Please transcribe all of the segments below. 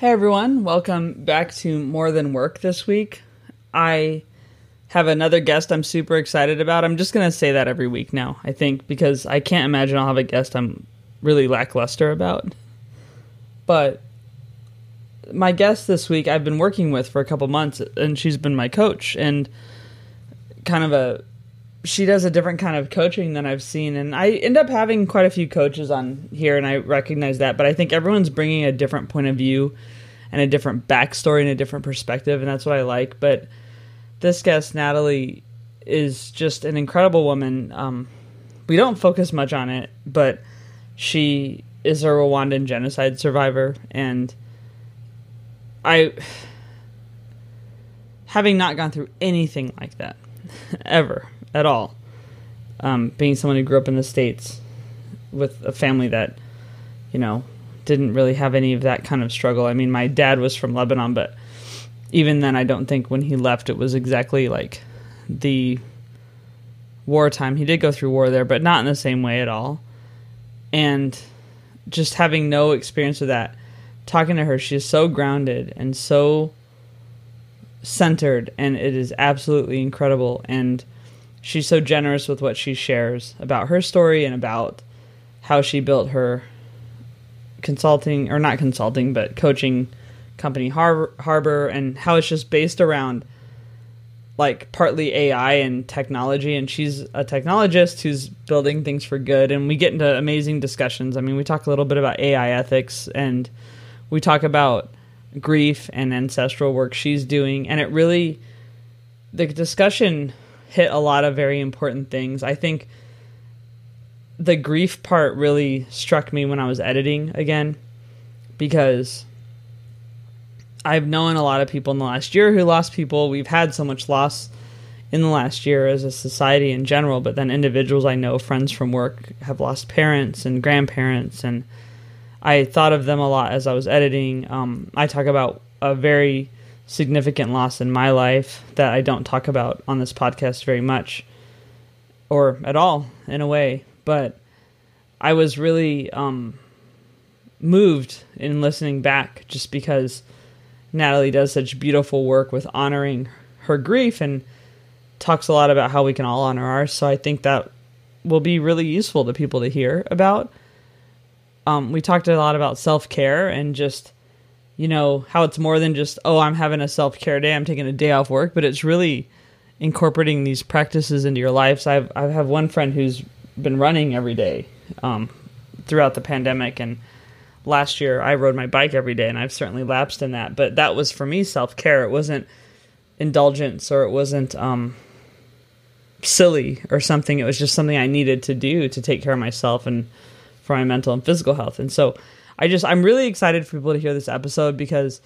Hey everyone, welcome back to More Than Work this week. I have another guest I'm super excited about. I'm just going to say that every week now, I think, because I can't imagine I'll have a guest I'm really lackluster about. But my guest this week I've been working with for a couple months, and she's been my coach, and kind of a she does a different kind of coaching than I've seen, and I end up having quite a few coaches on here, and I recognize that. But I think everyone's bringing a different point of view and a different backstory and a different perspective, and that's what I like. But this guest, Natalie, is just an incredible woman. Um, we don't focus much on it, but she is a Rwandan genocide survivor, and I, having not gone through anything like that ever at all. Um, being someone who grew up in the states with a family that, you know, didn't really have any of that kind of struggle. I mean, my dad was from Lebanon, but even then, I don't think when he left it was exactly like the wartime. He did go through war there, but not in the same way at all. And just having no experience with that, talking to her, she is so grounded and so centered, and it is absolutely incredible. And she's so generous with what she shares about her story and about how she built her consulting or not consulting but coaching company Har- Harbor and how it's just based around like partly AI and technology. And she's a technologist who's building things for good. And we get into amazing discussions. I mean, we talk a little bit about AI ethics and we talk about grief and ancestral work she's doing. And it really the discussion hit a lot of very important things. I think the grief part really struck me when I was editing again because I've known a lot of people in the last year who lost people. We've had so much loss in the last year as a society in general, but then individuals I know, friends from work, have lost parents and grandparents, and I thought of them a lot as I was editing. Um, I talk about a very significant loss in my life that I don't talk about on this podcast very much or at all in a way, but I was really um, moved in listening back just because Natalie does such beautiful work with honoring her grief and talks a lot about how we can all honor ours. So I think that will be really useful to people to hear about. Um, we talked a lot about self care and just you know, how it's more than just, oh, I'm having a self care day, I'm taking a day off work, but it's really incorporating these practices into your life. So I've, I have one friend who's been running every day um, throughout the pandemic. And last year I rode my bike every day, and I've certainly lapsed in that. But that was for me self care. It wasn't indulgence or it wasn't um, silly or something. It was just something I needed to do to take care of myself and for my mental and physical health. And so I just I'm really excited for people to hear this episode because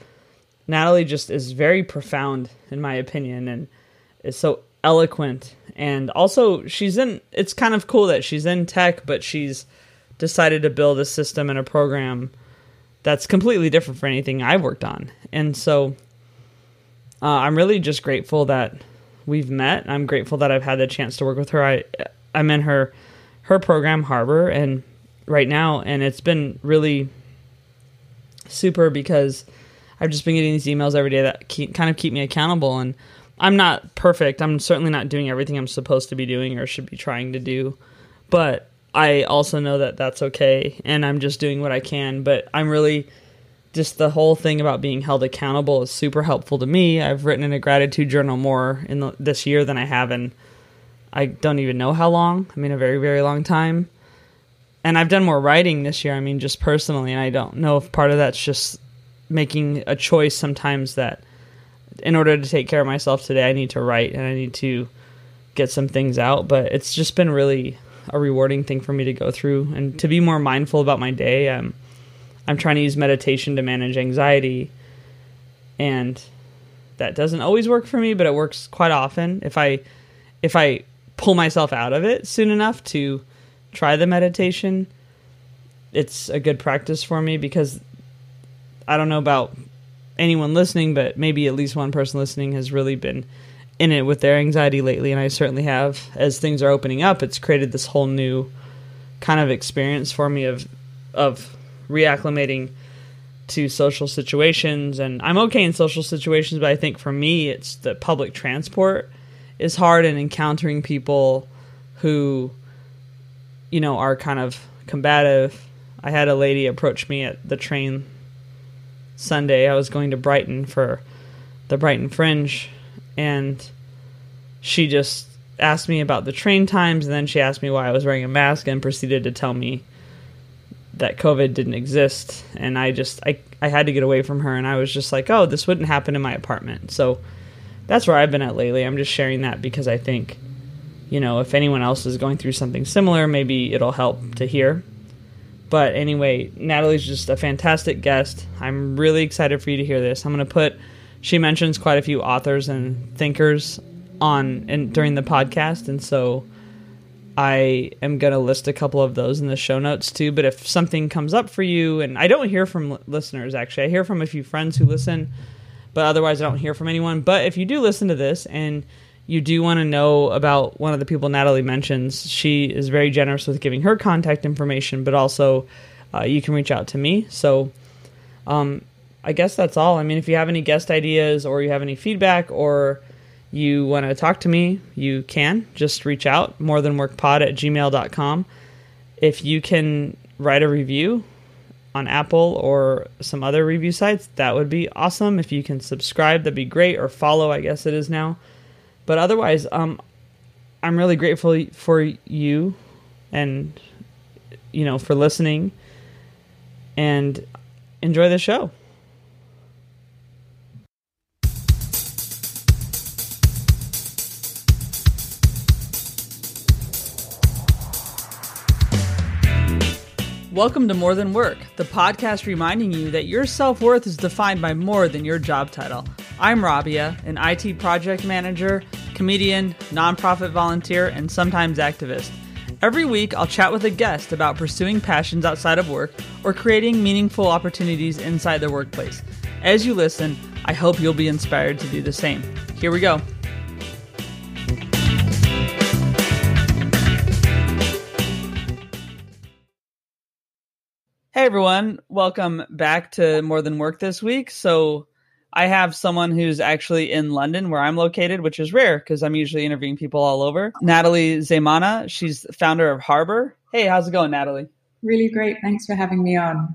Natalie just is very profound in my opinion and is so eloquent and also she's in it's kind of cool that she's in tech but she's decided to build a system and a program that's completely different from anything I've worked on. And so uh, I'm really just grateful that we've met. I'm grateful that I've had the chance to work with her. I I'm in her her program Harbor and right now and it's been really super because I've just been getting these emails every day that keep, kind of keep me accountable. And I'm not perfect. I'm certainly not doing everything I'm supposed to be doing or should be trying to do. But I also know that that's okay. And I'm just doing what I can. But I'm really just the whole thing about being held accountable is super helpful to me. I've written in a gratitude journal more in the, this year than I have in I don't even know how long. I mean, a very, very long time and I've done more writing this year. I mean, just personally, and I don't know if part of that's just making a choice sometimes that in order to take care of myself today, I need to write and I need to get some things out. But it's just been really a rewarding thing for me to go through and to be more mindful about my day. Um, I'm trying to use meditation to manage anxiety, and that doesn't always work for me, but it works quite often if I if I pull myself out of it soon enough to try the meditation, it's a good practice for me because I don't know about anyone listening, but maybe at least one person listening has really been in it with their anxiety lately, and I certainly have. As things are opening up, it's created this whole new kind of experience for me of of reacclimating to social situations and I'm okay in social situations, but I think for me it's the public transport is hard and encountering people who you know are kind of combative. I had a lady approach me at the train Sunday. I was going to Brighton for the Brighton Fringe and she just asked me about the train times and then she asked me why I was wearing a mask and proceeded to tell me that COVID didn't exist. And I just I I had to get away from her and I was just like, "Oh, this wouldn't happen in my apartment." So that's where I've been at lately. I'm just sharing that because I think you know, if anyone else is going through something similar, maybe it'll help to hear. But anyway, Natalie's just a fantastic guest. I'm really excited for you to hear this. I'm going to put she mentions quite a few authors and thinkers on and during the podcast and so I am going to list a couple of those in the show notes too. But if something comes up for you, and I don't hear from listeners actually, I hear from a few friends who listen, but otherwise I don't hear from anyone. But if you do listen to this and you do want to know about one of the people Natalie mentions, she is very generous with giving her contact information, but also uh, you can reach out to me. So um, I guess that's all. I mean, if you have any guest ideas or you have any feedback or you want to talk to me, you can just reach out, more than work pod at gmail.com. If you can write a review on Apple or some other review sites, that would be awesome. If you can subscribe, that'd be great, or follow, I guess it is now. But otherwise, um, I'm really grateful for you and, you know, for listening and enjoy the show. Welcome to More Than Work, the podcast reminding you that your self worth is defined by more than your job title. I'm Rabia, an IT project manager, comedian, nonprofit volunteer, and sometimes activist. Every week, I'll chat with a guest about pursuing passions outside of work or creating meaningful opportunities inside the workplace. As you listen, I hope you'll be inspired to do the same. Here we go. Hey everyone, welcome back to More Than Work this week. So, I have someone who's actually in London where I'm located, which is rare because I'm usually interviewing people all over. Natalie Zeymana, she's founder of Harbor. Hey, how's it going, Natalie? Really great. Thanks for having me on.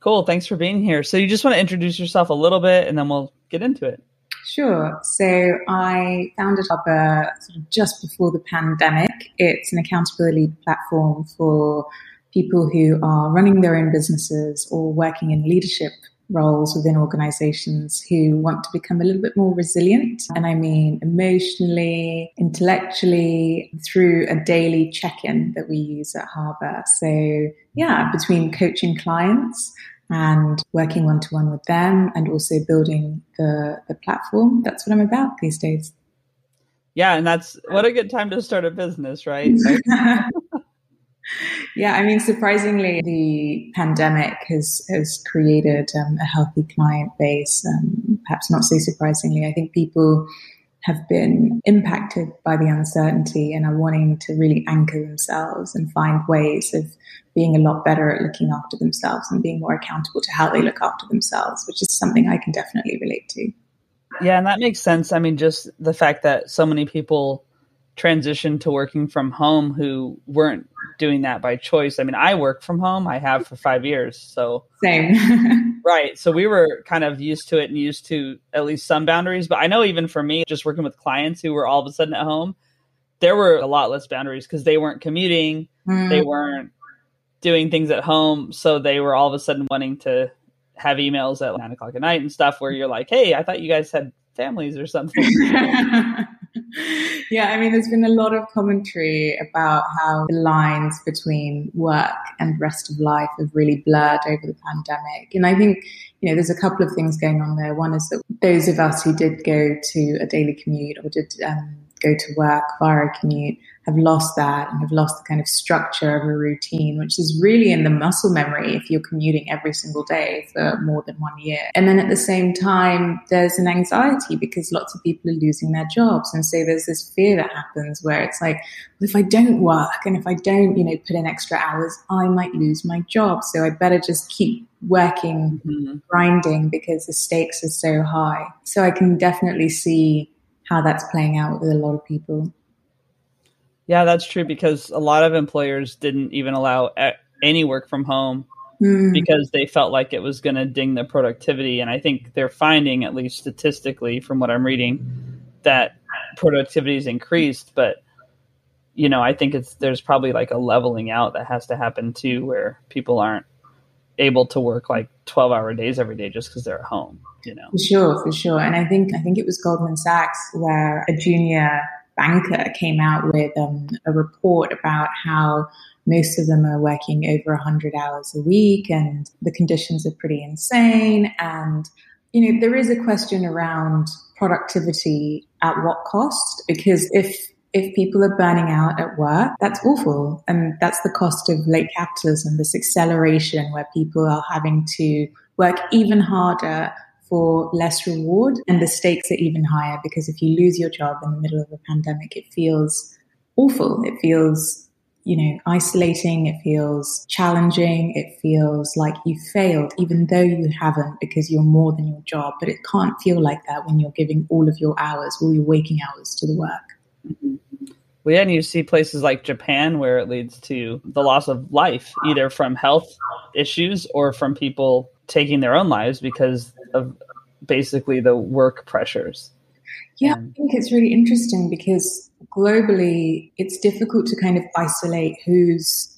Cool. Thanks for being here. So, you just want to introduce yourself a little bit and then we'll get into it. Sure. So I founded Harbor sort of just before the pandemic. It's an accountability platform for people who are running their own businesses or working in leadership roles within organizations who want to become a little bit more resilient. And I mean emotionally, intellectually, through a daily check in that we use at Harbor. So, yeah, between coaching clients and working one to one with them and also building the, the platform, that's what I'm about these days. Yeah, and that's what a good time to start a business, right? Yeah, I mean, surprisingly, the pandemic has has created um, a healthy client base. Um, perhaps not so surprisingly, I think people have been impacted by the uncertainty and are wanting to really anchor themselves and find ways of being a lot better at looking after themselves and being more accountable to how they look after themselves, which is something I can definitely relate to. Yeah, and that makes sense. I mean, just the fact that so many people transition to working from home who weren't doing that by choice. I mean, I work from home. I have for five years. So same. right. So we were kind of used to it and used to at least some boundaries. But I know even for me, just working with clients who were all of a sudden at home, there were a lot less boundaries because they weren't commuting, mm. they weren't doing things at home. So they were all of a sudden wanting to have emails at nine o'clock at night and stuff where you're like, hey, I thought you guys had families or something. yeah, I mean, there's been a lot of commentary about how the lines between work and rest of life have really blurred over the pandemic. And I think, you know, there's a couple of things going on there. One is that those of us who did go to a daily commute or did um, go to work via a commute have lost that and have lost the kind of structure of a routine, which is really in the muscle memory if you're commuting every single day for more than one year. And then at the same time, there's an anxiety because lots of people are losing their jobs. And so there's this fear that happens where it's like, well, if I don't work and if I don't, you know, put in extra hours, I might lose my job. So I better just keep working, mm-hmm. grinding because the stakes are so high. So I can definitely see how that's playing out with a lot of people. Yeah, that's true because a lot of employers didn't even allow any work from home mm. because they felt like it was going to ding the productivity. And I think they're finding, at least statistically, from what I'm reading, that productivity is increased. But you know, I think it's there's probably like a leveling out that has to happen too, where people aren't able to work like 12 hour days every day just because they're at home you know for sure for sure and i think i think it was goldman sachs where a junior banker came out with um, a report about how most of them are working over 100 hours a week and the conditions are pretty insane. And, you know, there is a question around productivity at what cost? Because if if people are burning out at work, that's awful. And that's the cost of late capitalism, this acceleration where people are having to work even harder for less reward and the stakes are even higher because if you lose your job in the middle of a pandemic, it feels awful. It feels, you know, isolating. It feels challenging. It feels like you failed, even though you haven't because you're more than your job. But it can't feel like that when you're giving all of your hours, all your waking hours to the work. Mm-hmm. Well, yeah, and you see places like Japan where it leads to the loss of life, either from health issues or from people taking their own lives because of basically the work pressures. Yeah, I think it's really interesting because globally it's difficult to kind of isolate who's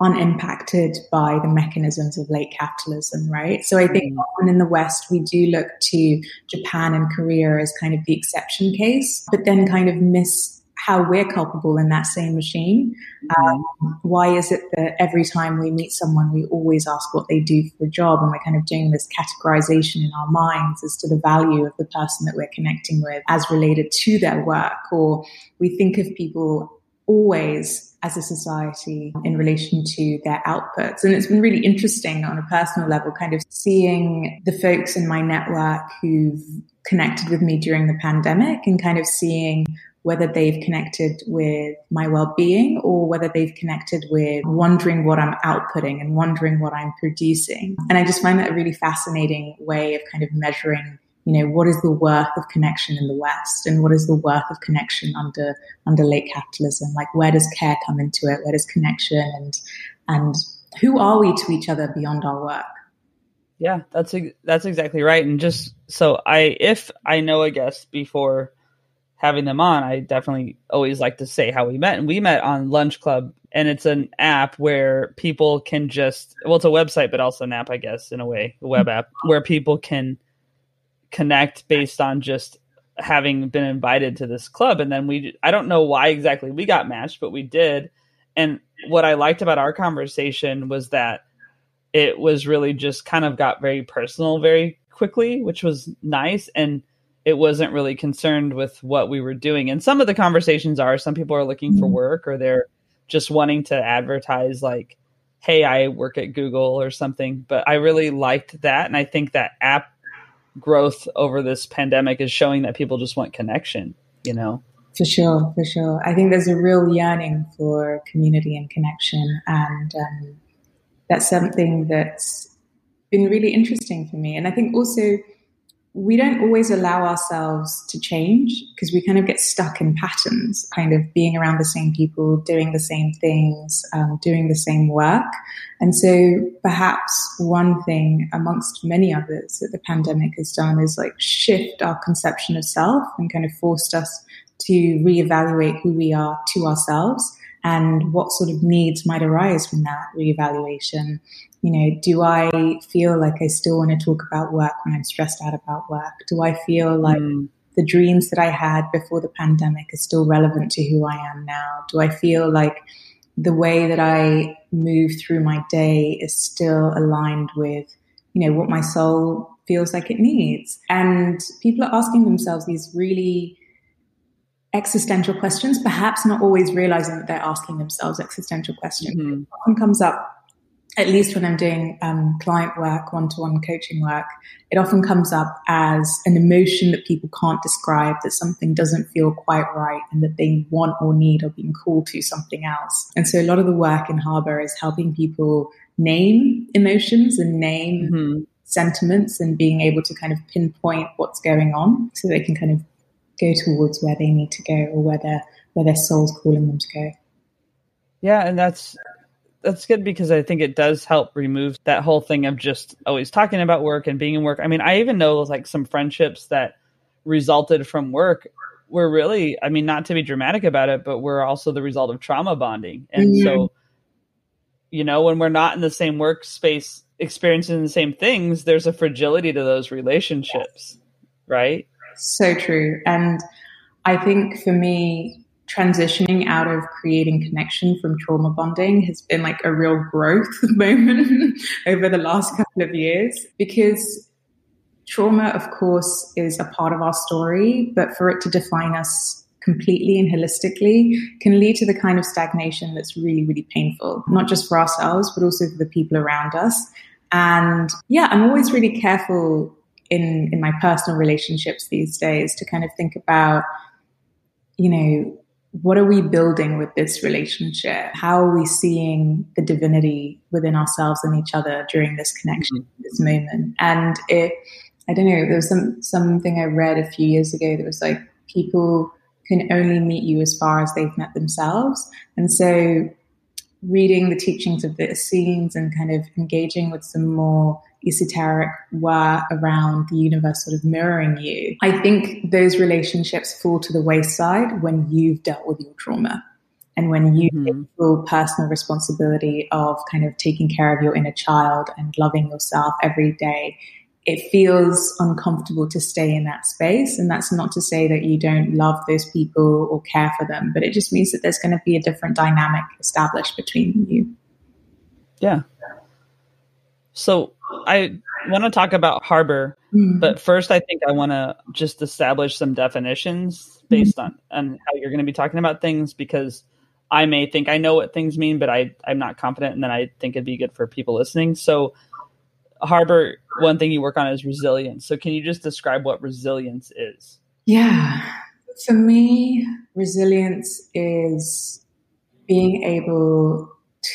unimpacted by the mechanisms of late capitalism, right? So I think mm. often in the West we do look to Japan and Korea as kind of the exception case, but then kind of miss how we're culpable in that same machine. Um, why is it that every time we meet someone, we always ask what they do for a job, and we're kind of doing this categorization in our minds as to the value of the person that we're connecting with as related to their work, or we think of people always as a society in relation to their outputs. And it's been really interesting on a personal level, kind of seeing the folks in my network who've connected with me during the pandemic and kind of seeing whether they've connected with my well-being or whether they've connected with wondering what I'm outputting and wondering what I'm producing. And I just find that a really fascinating way of kind of measuring, you know, what is the worth of connection in the West and what is the worth of connection under under late capitalism? Like where does care come into it? Where does connection and and who are we to each other beyond our work? Yeah, that's that's exactly right. And just so I, if I know a guest before having them on, I definitely always like to say how we met. And we met on Lunch Club, and it's an app where people can just, well, it's a website, but also an app, I guess, in a way, a web app where people can connect based on just having been invited to this club. And then we, I don't know why exactly we got matched, but we did. And what I liked about our conversation was that it was really just kind of got very personal very quickly, which was nice. And it wasn't really concerned with what we were doing. And some of the conversations are some people are looking for mm-hmm. work or they're just wanting to advertise like, hey, I work at Google or something. But I really liked that. And I think that app growth over this pandemic is showing that people just want connection, you know? For sure, for sure. I think there's a real yearning for community and connection. And um, that's something that's been really interesting for me. And I think also, we don't always allow ourselves to change because we kind of get stuck in patterns, kind of being around the same people, doing the same things, um, doing the same work. And so perhaps one thing amongst many others that the pandemic has done is like shift our conception of self and kind of forced us to reevaluate who we are to ourselves and what sort of needs might arise from that reevaluation you know, do I feel like I still want to talk about work when I'm stressed out about work? Do I feel like mm. the dreams that I had before the pandemic are still relevant to who I am now? Do I feel like the way that I move through my day is still aligned with, you know, what my soul feels like it needs? And people are asking themselves these really existential questions, perhaps not always realizing that they're asking themselves existential questions. Mm-hmm. It often comes up, at least when I'm doing um, client work, one to one coaching work, it often comes up as an emotion that people can't describe, that something doesn't feel quite right, and that they want or need or being called to something else. And so a lot of the work in Harbor is helping people name emotions and name mm-hmm. sentiments and being able to kind of pinpoint what's going on so they can kind of go towards where they need to go or where their where their soul's calling them to go. Yeah, and that's that's good because I think it does help remove that whole thing of just always talking about work and being in work. I mean, I even know like some friendships that resulted from work were really, I mean, not to be dramatic about it, but were also the result of trauma bonding. And so, you know, when we're not in the same workspace experiencing the same things, there's a fragility to those relationships, right? So true. And I think for me, transitioning out of creating connection from trauma bonding has been like a real growth moment over the last couple of years because trauma, of course, is a part of our story, but for it to define us completely and holistically can lead to the kind of stagnation that's really, really painful, not just for ourselves, but also for the people around us. And yeah, I'm always really careful in in my personal relationships these days to kind of think about you know what are we building with this relationship? How are we seeing the divinity within ourselves and each other during this connection mm-hmm. this moment? And it i don't know there was some something i read a few years ago that was like people can only meet you as far as they've met themselves. And so reading the teachings of the Essenes and kind of engaging with some more esoteric were around the universe sort of mirroring you, I think those relationships fall to the wayside when you've dealt with your trauma and when you mm-hmm. take full personal responsibility of kind of taking care of your inner child and loving yourself every day it feels uncomfortable to stay in that space. And that's not to say that you don't love those people or care for them, but it just means that there's going to be a different dynamic established between you. Yeah. So I want to talk about harbor, mm-hmm. but first I think I want to just establish some definitions based mm-hmm. on, on how you're going to be talking about things because I may think I know what things mean, but I, I'm not confident. And then I think it'd be good for people listening. So Harbor, one thing you work on is resilience. So, can you just describe what resilience is? Yeah. For me, resilience is being able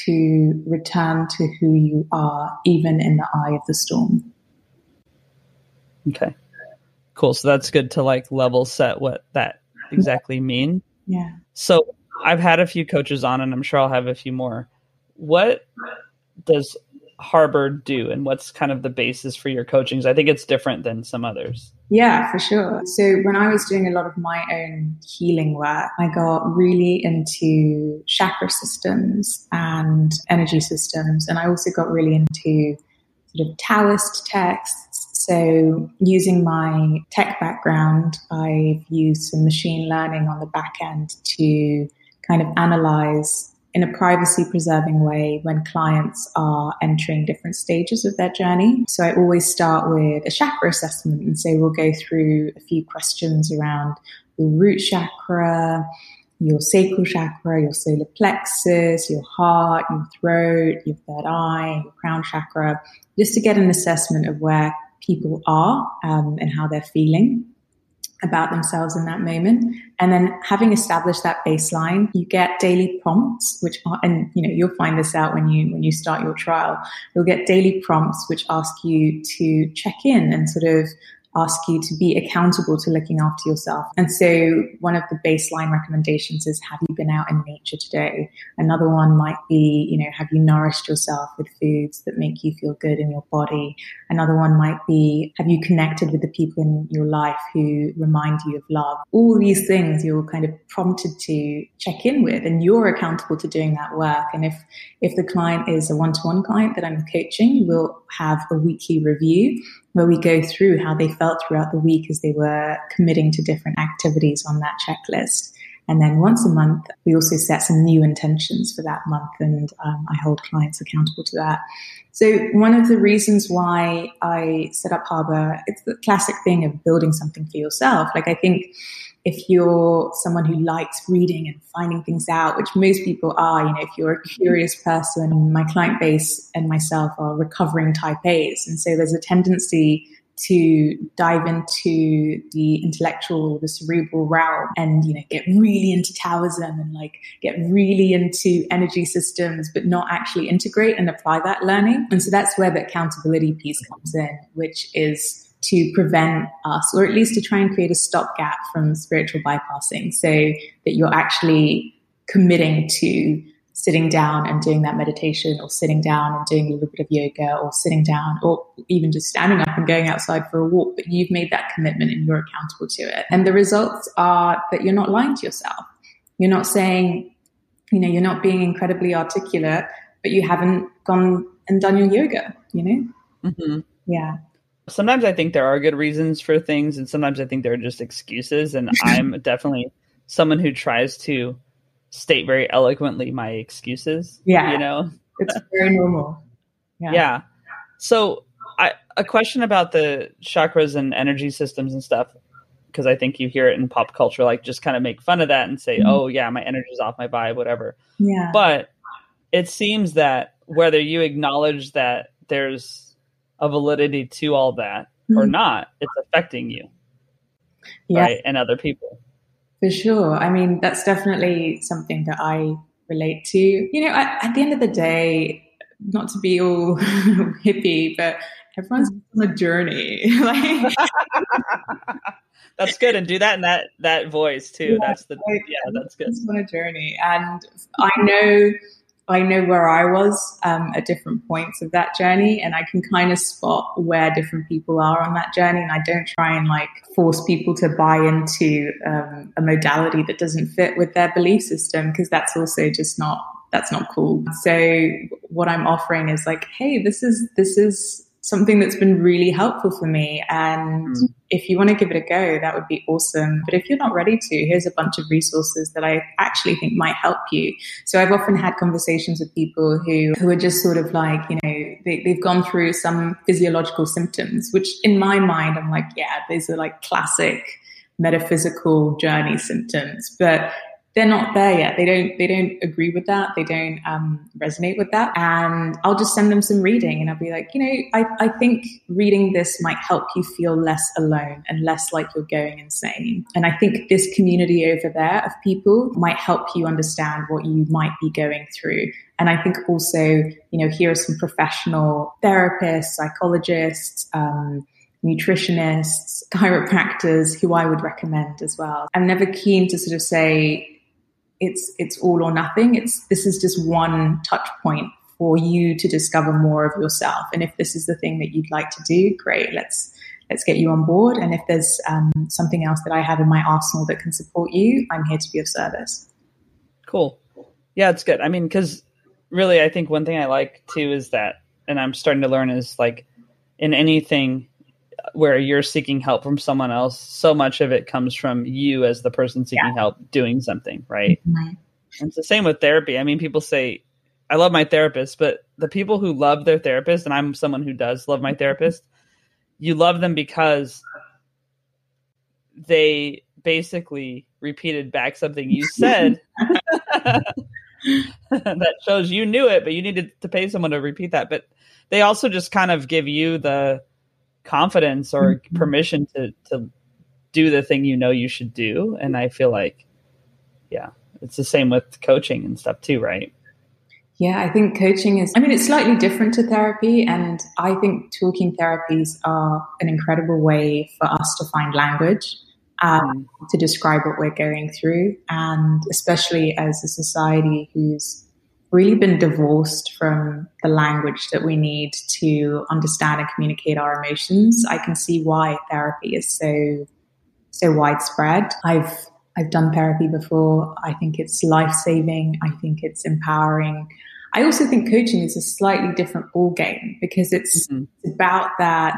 to return to who you are, even in the eye of the storm. Okay. Cool. So, that's good to like level set what that exactly mean. Yeah. So, I've had a few coaches on, and I'm sure I'll have a few more. What does Harbor do and what's kind of the basis for your coachings? I think it's different than some others. Yeah, for sure. So when I was doing a lot of my own healing work, I got really into chakra systems and energy systems. And I also got really into sort of Taoist texts. So using my tech background, I've used some machine learning on the back end to kind of analyze in a privacy preserving way when clients are entering different stages of their journey. So I always start with a chakra assessment and say we'll go through a few questions around your root chakra, your sacral chakra, your solar plexus, your heart, your throat, your third eye, your crown chakra, just to get an assessment of where people are um, and how they're feeling about themselves in that moment. And then having established that baseline, you get daily prompts, which are, and you know, you'll find this out when you, when you start your trial, you'll get daily prompts, which ask you to check in and sort of ask you to be accountable to looking after yourself. And so one of the baseline recommendations is have you been out in nature today? Another one might be, you know, have you nourished yourself with foods that make you feel good in your body? Another one might be have you connected with the people in your life who remind you of love? All these things you're kind of prompted to check in with and you're accountable to doing that work. And if if the client is a one-to-one client that I'm coaching, we'll have a weekly review where we go through how they felt throughout the week as they were committing to different activities on that checklist. And then once a month, we also set some new intentions for that month, and um, I hold clients accountable to that. So one of the reasons why I set up Harbor, it's the classic thing of building something for yourself. Like I think if you're someone who likes reading and finding things out, which most people are, you know, if you're a mm-hmm. curious person, my client base and myself are recovering type A's. And so there's a tendency to dive into the intellectual, the cerebral realm and, you know, get really into Taoism and like get really into energy systems, but not actually integrate and apply that learning. And so that's where the accountability piece comes in, which is to prevent us, or at least to try and create a stopgap from spiritual bypassing so that you're actually committing to sitting down and doing that meditation or sitting down and doing a little bit of yoga or sitting down or even just standing up and going outside for a walk, but you've made that commitment and you're accountable to it. And the results are that you're not lying to yourself. You're not saying, you know, you're not being incredibly articulate, but you haven't gone and done your yoga, you know? Mm-hmm. Yeah. Sometimes I think there are good reasons for things, and sometimes I think they're just excuses. And I'm definitely someone who tries to state very eloquently my excuses. Yeah. You know, it's very normal. Yeah. yeah. So, I, a question about the chakras and energy systems and stuff, because I think you hear it in pop culture, like just kind of make fun of that and say, mm-hmm. oh, yeah, my energy's off my vibe, whatever. Yeah. But it seems that whether you acknowledge that there's a validity to all that mm-hmm. or not, it's affecting you. Yeah. Right. And other people. For sure. I mean, that's definitely something that I relate to. You know, at, at the end of the day, not to be all hippie, but everyone's on a journey. like, that's good, and do that in that that voice too. Yeah, that's the like, yeah, that's good. On a journey, and I know I know where I was um, at different points of that journey, and I can kind of spot where different people are on that journey. And I don't try and like force people to buy into um, a modality that doesn't fit with their belief system because that's also just not that's not cool. So what I'm offering is like, hey, this is this is something that's been really helpful for me. And mm. if you want to give it a go, that would be awesome. But if you're not ready to, here's a bunch of resources that I actually think might help you. So I've often had conversations with people who, who are just sort of like, you know, they, they've gone through some physiological symptoms, which in my mind, I'm like, yeah, these are like classic metaphysical journey symptoms. But they're not there yet. They don't they don't agree with that. They don't um, resonate with that. And I'll just send them some reading, and I'll be like, you know, I, I think reading this might help you feel less alone and less like you're going insane. And I think this community over there of people might help you understand what you might be going through. And I think also, you know, here are some professional therapists, psychologists. Um, nutritionists, chiropractors who I would recommend as well. I'm never keen to sort of say, it's it's all or nothing. It's this is just one touch point for you to discover more of yourself. And if this is the thing that you'd like to do, great. Let's let's get you on board. And if there's um, something else that I have in my arsenal that can support you, I'm here to be of service. Cool. Yeah, it's good. I mean, because really, I think one thing I like too is that, and I'm starting to learn is like in anything where you're seeking help from someone else, so much of it comes from you as the person seeking yeah. help doing something, right? Mm-hmm. And it's the same with therapy. I mean, people say, I love my therapist, but the people who love their therapist, and I'm someone who does love my therapist, you love them because they basically repeated back something you said that shows you knew it, but you needed to pay someone to repeat that. But they also just kind of give you the confidence or mm-hmm. permission to to do the thing you know you should do. And i feel like yeah it's the same with coaching and stuff too right? Yeah i think coaching is i mean it's slightly different to therapy. And i think talking therapies are an incredible way for us to find language um, to describe what we're going through. And especially as a society who's really been divorced from the language that we need to understand and communicate our emotions. I can see why therapy is so so widespread. I've I've done therapy before. I think it's life saving. I think it's empowering. I also think coaching is a slightly different ball game because it's mm-hmm. about that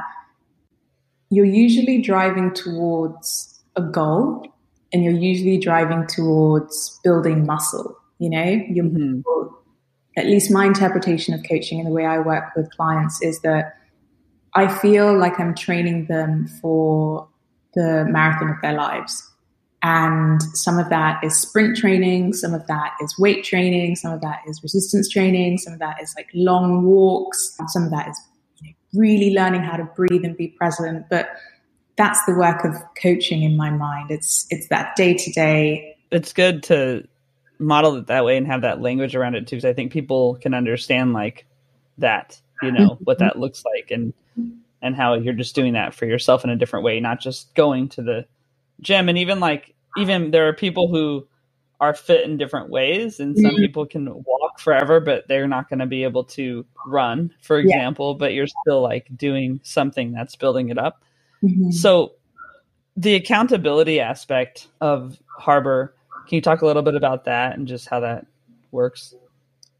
you're usually driving towards a goal and you're usually driving towards building muscle. You know, you're mm-hmm at least my interpretation of coaching and the way I work with clients is that I feel like I'm training them for the marathon of their lives. And some of that is sprint training, some of that is weight training, some of that is resistance training, some of that is like long walks, some of that is really learning how to breathe and be present. But that's the work of coaching in my mind. It's it's that day to day. It's good to model it that way and have that language around it too, because I think people can understand like that, you know, what that looks like and and how you're just doing that for yourself in a different way, not just going to the gym. And even like even there are people who are fit in different ways and some mm-hmm. people can walk forever but they're not going to be able to run for example yeah. but you're still like doing something that's building it up Mm-hmm. So, the accountability aspect of Harbor, can you talk a little bit about that and just how that works?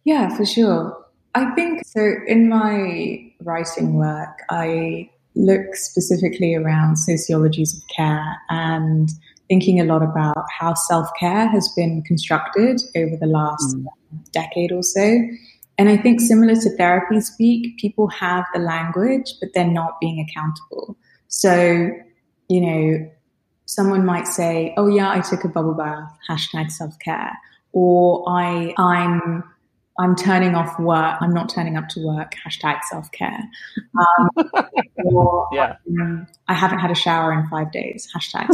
Yeah, for sure. I think so. In my writing work, I look specifically around sociologies of care and thinking a lot about how self care has been constructed over the last mm. decade or so. And I think similar to therapy speak, people have the language, but they're not being accountable. So, you know, someone might say, "Oh yeah, I took a bubble bath." Hashtag self care, or I I'm I'm turning off work. I'm not turning up to work. Hashtag self care. Um, or yeah. um, I haven't had a shower in five days. Hashtag.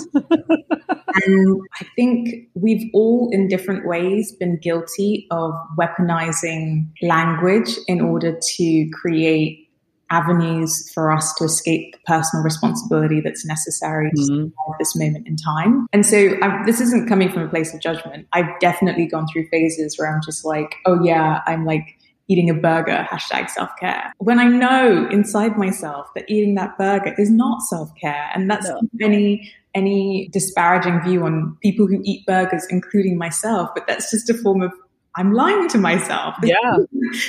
and I think we've all, in different ways, been guilty of weaponizing language in order to create avenues for us to escape the personal responsibility that's necessary mm-hmm. at this moment in time. And so I, this isn't coming from a place of judgment. I've definitely gone through phases where I'm just like, oh yeah, I'm like eating a burger, hashtag self care. When I know inside myself that eating that burger is not self care. And that's no. any any disparaging view on people who eat burgers, including myself, but that's just a form of I'm lying to myself. Yeah.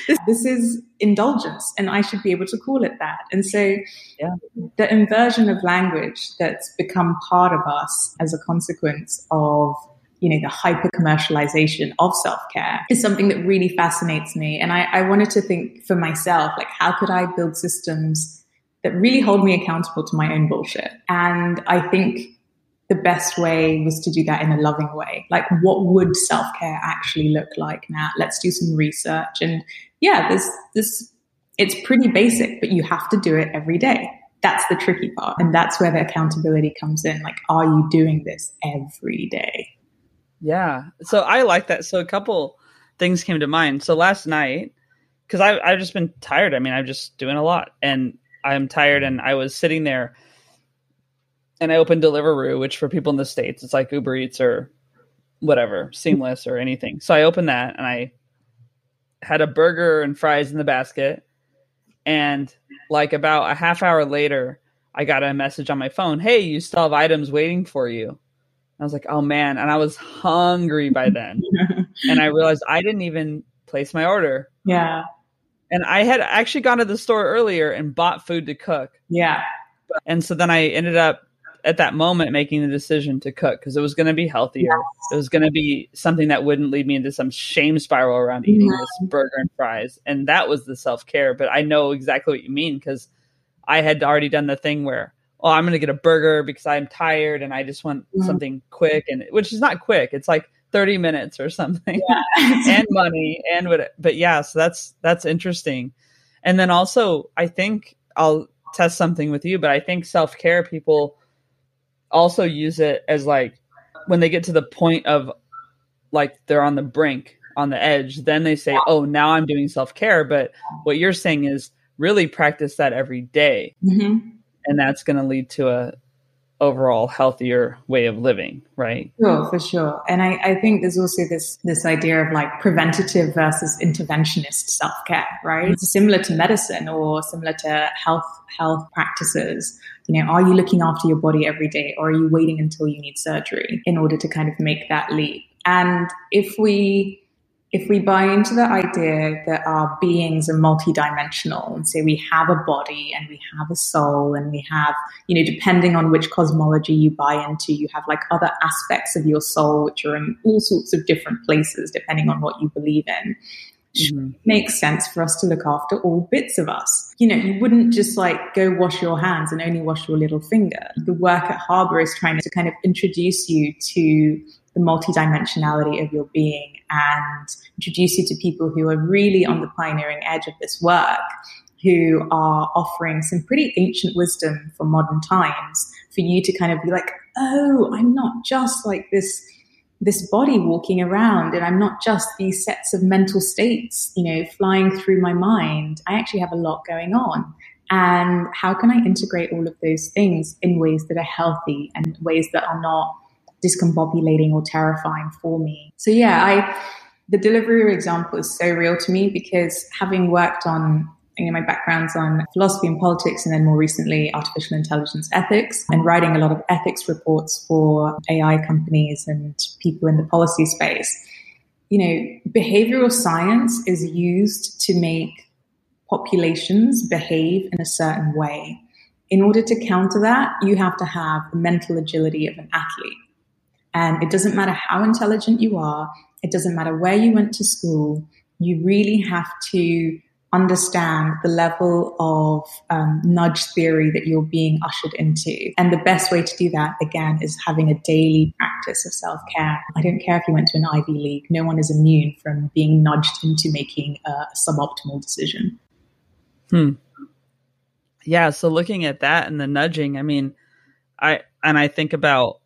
This, this, is indulgence and I should be able to call it that. And so yeah. the inversion of language that's become part of us as a consequence of you know the hyper commercialization of self-care is something that really fascinates me and I, I wanted to think for myself like how could i build systems that really hold me accountable to my own bullshit and i think the best way was to do that in a loving way. Like, what would self care actually look like now? Let's do some research. And yeah, there's this, it's pretty basic, but you have to do it every day. That's the tricky part. And that's where the accountability comes in. Like, are you doing this every day? Yeah. So I like that. So a couple things came to mind. So last night, because I've just been tired. I mean, I'm just doing a lot and I'm tired. And I was sitting there and I opened Deliveroo, which for people in the states, it's like Uber Eats or whatever, Seamless or anything. So I opened that and I had a burger and fries in the basket, and like about a half hour later, I got a message on my phone, "Hey, you still have items waiting for you." I was like, "Oh man!" And I was hungry by then, and I realized I didn't even place my order. Yeah. And I had actually gone to the store earlier and bought food to cook. Yeah. And so then I ended up at that moment making the decision to cook because it was going to be healthier. Yes. It was going to be something that wouldn't lead me into some shame spiral around eating mm-hmm. this burger and fries. And that was the self care. But I know exactly what you mean because I had already done the thing where, oh, I'm going to get a burger because I'm tired and I just want mm-hmm. something quick, and which is not quick. It's like 30 minutes or something, yeah. and money and what. But yeah, so that's that's interesting. And then also, I think I'll test something with you, but I think self care people also use it as like when they get to the point of like they're on the brink on the edge then they say oh now i'm doing self-care but what you're saying is really practice that every day. Mm-hmm. and that's going to lead to a overall healthier way of living right sure for sure and I, I think there's also this this idea of like preventative versus interventionist self-care right mm-hmm. it's similar to medicine or similar to health health practices you know, are you looking after your body every day or are you waiting until you need surgery in order to kind of make that leap? And if we if we buy into the idea that our beings are multidimensional and say we have a body and we have a soul and we have, you know, depending on which cosmology you buy into, you have like other aspects of your soul which are in all sorts of different places depending on what you believe in. Mm-hmm. makes sense for us to look after all bits of us. You know, you wouldn't just like go wash your hands and only wash your little finger. The work at Harbour is trying to kind of introduce you to the multidimensionality of your being and introduce you to people who are really on the pioneering edge of this work who are offering some pretty ancient wisdom for modern times for you to kind of be like, oh, I'm not just like this this body walking around and I'm not just these sets of mental states, you know, flying through my mind. I actually have a lot going on. And how can I integrate all of those things in ways that are healthy and ways that are not discombobulating or terrifying for me? So yeah, I the delivery example is so real to me because having worked on you know, my background's on philosophy and politics, and then more recently, artificial intelligence ethics, and writing a lot of ethics reports for AI companies and people in the policy space. You know, behavioral science is used to make populations behave in a certain way. In order to counter that, you have to have the mental agility of an athlete. And it doesn't matter how intelligent you are, it doesn't matter where you went to school, you really have to understand the level of um, nudge theory that you're being ushered into. And the best way to do that, again, is having a daily practice of self care. I don't care if you went to an Ivy League, no one is immune from being nudged into making a suboptimal decision. Hmm. Yeah. So looking at that and the nudging, I mean, I, and I think about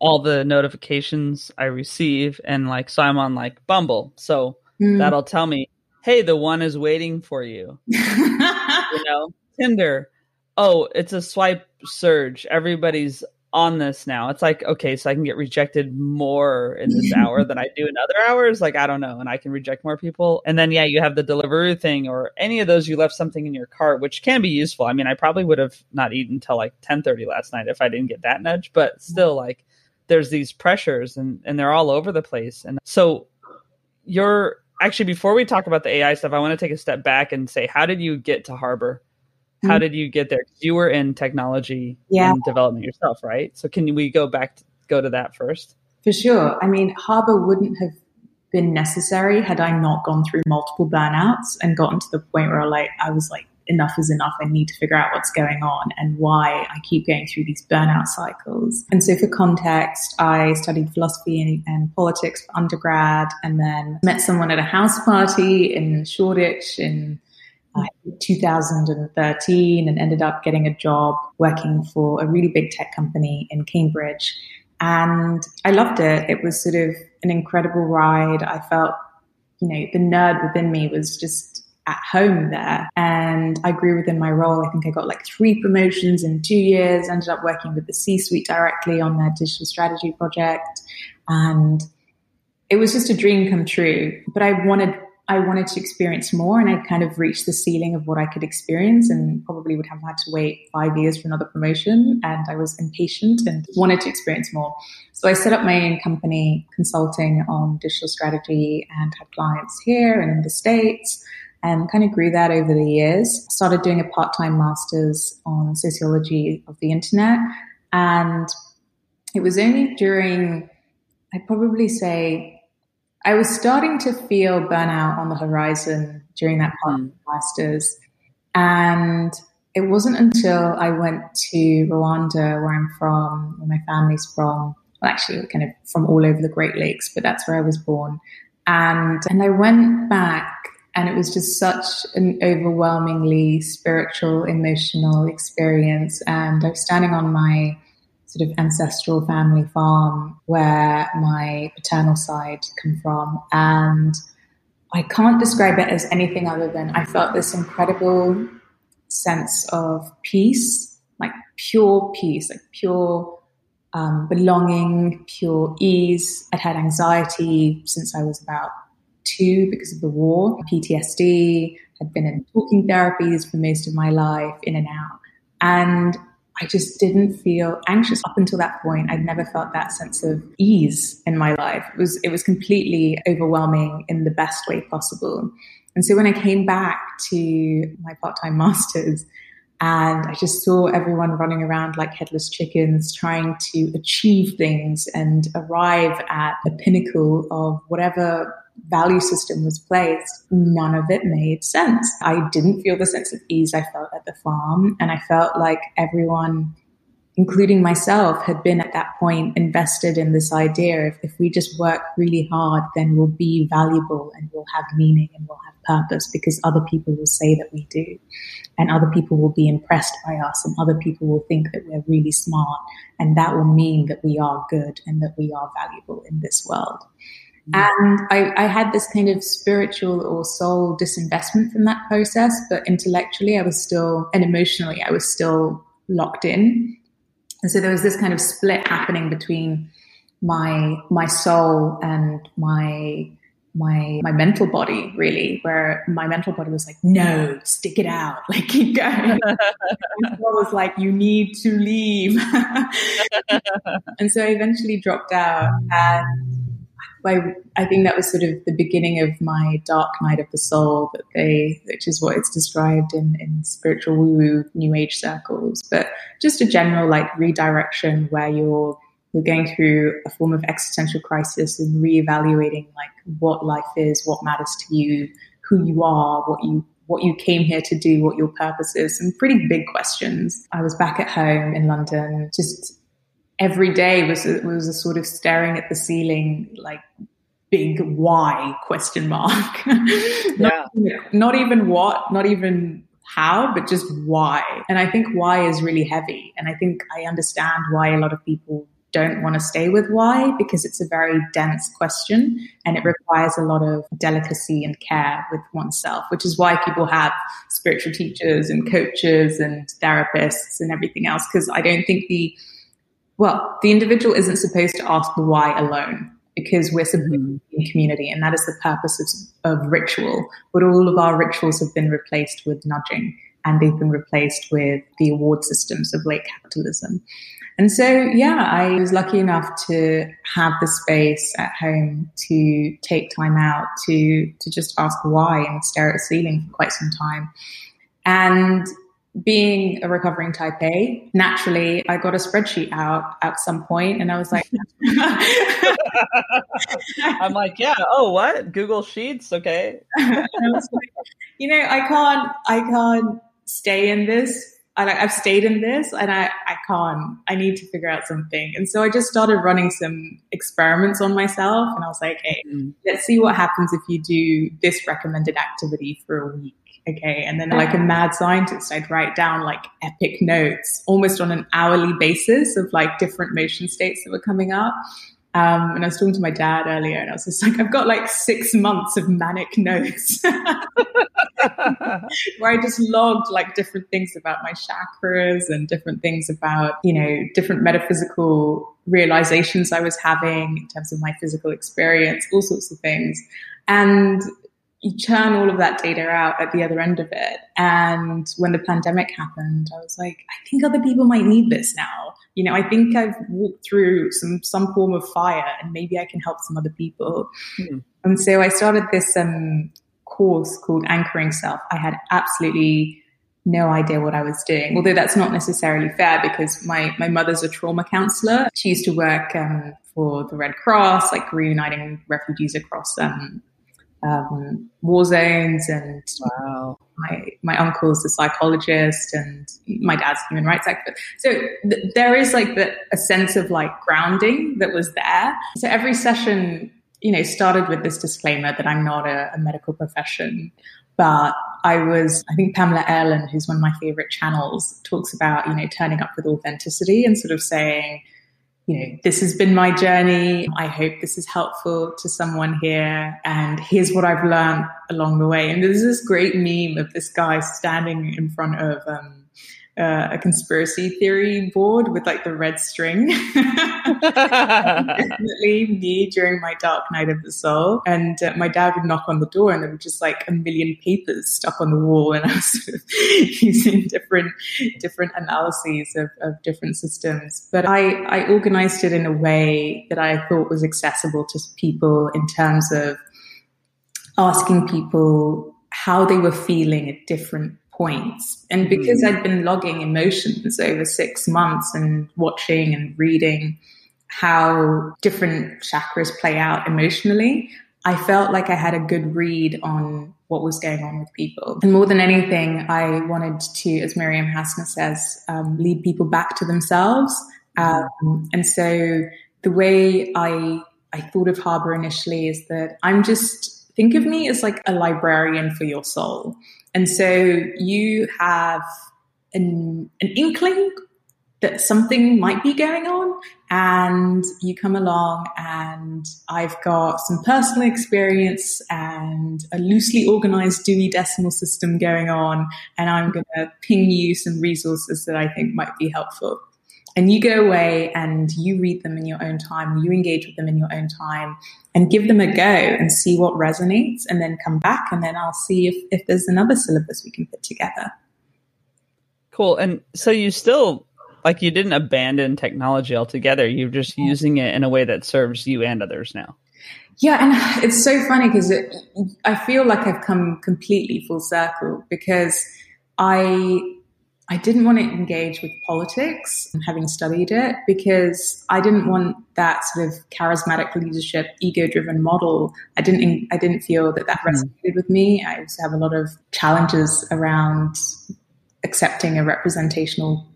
all the notifications I receive and like, so I'm on like Bumble. So mm. that'll tell me hey, the one is waiting for you. you know, Tinder. Oh, it's a swipe surge. Everybody's on this now. It's like, okay, so I can get rejected more in this hour than I do in other hours. Like, I don't know. And I can reject more people. And then, yeah, you have the delivery thing or any of those, you left something in your cart, which can be useful. I mean, I probably would have not eaten until like 1030 last night if I didn't get that nudge, but mm-hmm. still like there's these pressures and, and they're all over the place. And so you're actually before we talk about the AI stuff, I want to take a step back and say, how did you get to Harbour? How mm-hmm. did you get there? You were in technology yeah. and development yourself, right? So can we go back to, go to that first? For sure. I mean, Harbour wouldn't have been necessary had I not gone through multiple burnouts and gotten to the point where like I was like enough is enough. I need to figure out what's going on and why I keep going through these burnout cycles. And so, for context, I studied philosophy and, and politics for undergrad and then met someone at a house party in Shoreditch in uh, 2013 and ended up getting a job working for a really big tech company in Cambridge. And I loved it. It was sort of an incredible ride. I felt, you know, the nerd within me was just at home there. And I grew within my role. I think I got like three promotions in two years, ended up working with the C suite directly on their digital strategy project. And it was just a dream come true. But I wanted I wanted to experience more and I kind of reached the ceiling of what I could experience and probably would have had to wait five years for another promotion. And I was impatient and wanted to experience more. So I set up my own company consulting on digital strategy and had clients here and in the States and kind of grew that over the years. Started doing a part time master's on sociology of the internet. And it was only during, I'd probably say, I was starting to feel burnout on the horizon during that part master's. And it wasn't until I went to Rwanda, where I'm from, where my family's from, well, actually, kind of from all over the Great Lakes, but that's where I was born. And, and I went back and it was just such an overwhelmingly spiritual, emotional experience. And I was standing on my sort of ancestral family farm where my paternal side come from. And I can't describe it as anything other than I felt this incredible sense of peace, like pure peace, like pure um, belonging, pure ease. I'd had anxiety since I was about two because of the war, PTSD, had been in talking therapies for most of my life, in and out. And I just didn't feel anxious up until that point. I'd never felt that sense of ease in my life. It was, it was completely overwhelming in the best way possible. And so when I came back to my part-time masters, and I just saw everyone running around like headless chickens, trying to achieve things and arrive at the pinnacle of whatever value system was placed, none of it made sense. I didn't feel the sense of ease I felt at the farm. And I felt like everyone, including myself, had been at that point invested in this idea if, if we just work really hard, then we'll be valuable and we'll have meaning and we'll have purpose because other people will say that we do. And other people will be impressed by us and other people will think that we're really smart. And that will mean that we are good and that we are valuable in this world. And I, I, had this kind of spiritual or soul disinvestment from that process, but intellectually I was still, and emotionally I was still locked in. And so there was this kind of split happening between my, my soul and my, my, my mental body really, where my mental body was like, no, stick it out, like keep going. I was like, you need to leave. and so I eventually dropped out and I, I think that was sort of the beginning of my dark night of the soul that they, which is what it's described in, in spiritual woo woo new age circles, but just a general like redirection where you're, you're going through a form of existential crisis and reevaluating like what life is, what matters to you, who you are, what you what you came here to do, what your purpose is, some pretty big questions. I was back at home in London, just every day was a, was a sort of staring at the ceiling, like big why question mark. not, yeah. not even what, not even how, but just why. And I think why is really heavy. And I think I understand why a lot of people don't want to stay with why because it's a very dense question and it requires a lot of delicacy and care with oneself, which is why people have spiritual teachers and coaches and therapists and everything else. Because I don't think the well, the individual isn't supposed to ask the why alone because we're mm-hmm. supposed to be in community, and that is the purpose of, of ritual. But all of our rituals have been replaced with nudging, and they've been replaced with the award systems of late capitalism. And so, yeah, I was lucky enough to have the space at home to take time out to to just ask why and stare at the ceiling for quite some time. And being a recovering type A, naturally, I got a spreadsheet out at some point and I was like, I'm like, yeah, oh, what? Google Sheets? Okay. like, you know, I can't, I can't stay in this. I like, I've stayed in this and I, I can't, I need to figure out something. And so I just started running some experiments on myself and I was like, hey, mm. let's see what happens if you do this recommended activity for a week Okay. And then like a mad scientist, I'd write down like epic notes almost on an hourly basis of like different motion states that were coming up. Um, and I was talking to my dad earlier and I was just like, I've got like six months of manic notes where I just logged like different things about my chakras and different things about, you know, different metaphysical realizations I was having in terms of my physical experience, all sorts of things. And you churn all of that data out at the other end of it. And when the pandemic happened, I was like, I think other people might need this now. You know, I think I've walked through some some form of fire, and maybe I can help some other people. Mm. And so I started this um, course called Anchoring Self. I had absolutely no idea what I was doing. Although that's not necessarily fair because my, my mother's a trauma counselor. She used to work um, for the Red Cross, like reuniting refugees across um, um, war zones and wow. my my uncle's a psychologist and my dad's a human rights activist. So th- there is like the, a sense of like grounding that was there. So every session, you know, started with this disclaimer that I'm not a, a medical profession, but I was, I think Pamela Erlin, who's one of my favorite channels, talks about, you know, turning up with authenticity and sort of saying, you know, this has been my journey. I hope this is helpful to someone here. And here's what I've learned along the way. And there's this great meme of this guy standing in front of um, uh, a conspiracy theory board with like the red string. Definitely me during my dark night of the soul. And uh, my dad would knock on the door and there were just like a million papers stuck on the wall. And I was sort of using different, different analyses of, of different systems. But I, I organized it in a way that I thought was accessible to people in terms of asking people how they were feeling at different points. And because mm. I'd been logging emotions over six months and watching and reading how different chakras play out emotionally, I felt like I had a good read on what was going on with people. And more than anything, I wanted to, as Miriam Hassner says, um, lead people back to themselves. Um, and so the way I I thought of Harbor initially is that I'm just think of me as like a librarian for your soul. And so you have an, an inkling that something might be going on and you come along and I've got some personal experience and a loosely organized Dewey Decimal System going on and I'm going to ping you some resources that I think might be helpful. And you go away and you read them in your own time, you engage with them in your own time and give them a go and see what resonates and then come back and then I'll see if, if there's another syllabus we can put together. Cool. And so you still like you didn't abandon technology altogether. You're just using it in a way that serves you and others now. Yeah, and it's so funny because it, I feel like I've come completely full circle because I I didn't want to engage with politics, having studied it, because I didn't want that sort of charismatic leadership, ego-driven model. I didn't I didn't feel that that hmm. resonated with me. I also have a lot of challenges around accepting a representational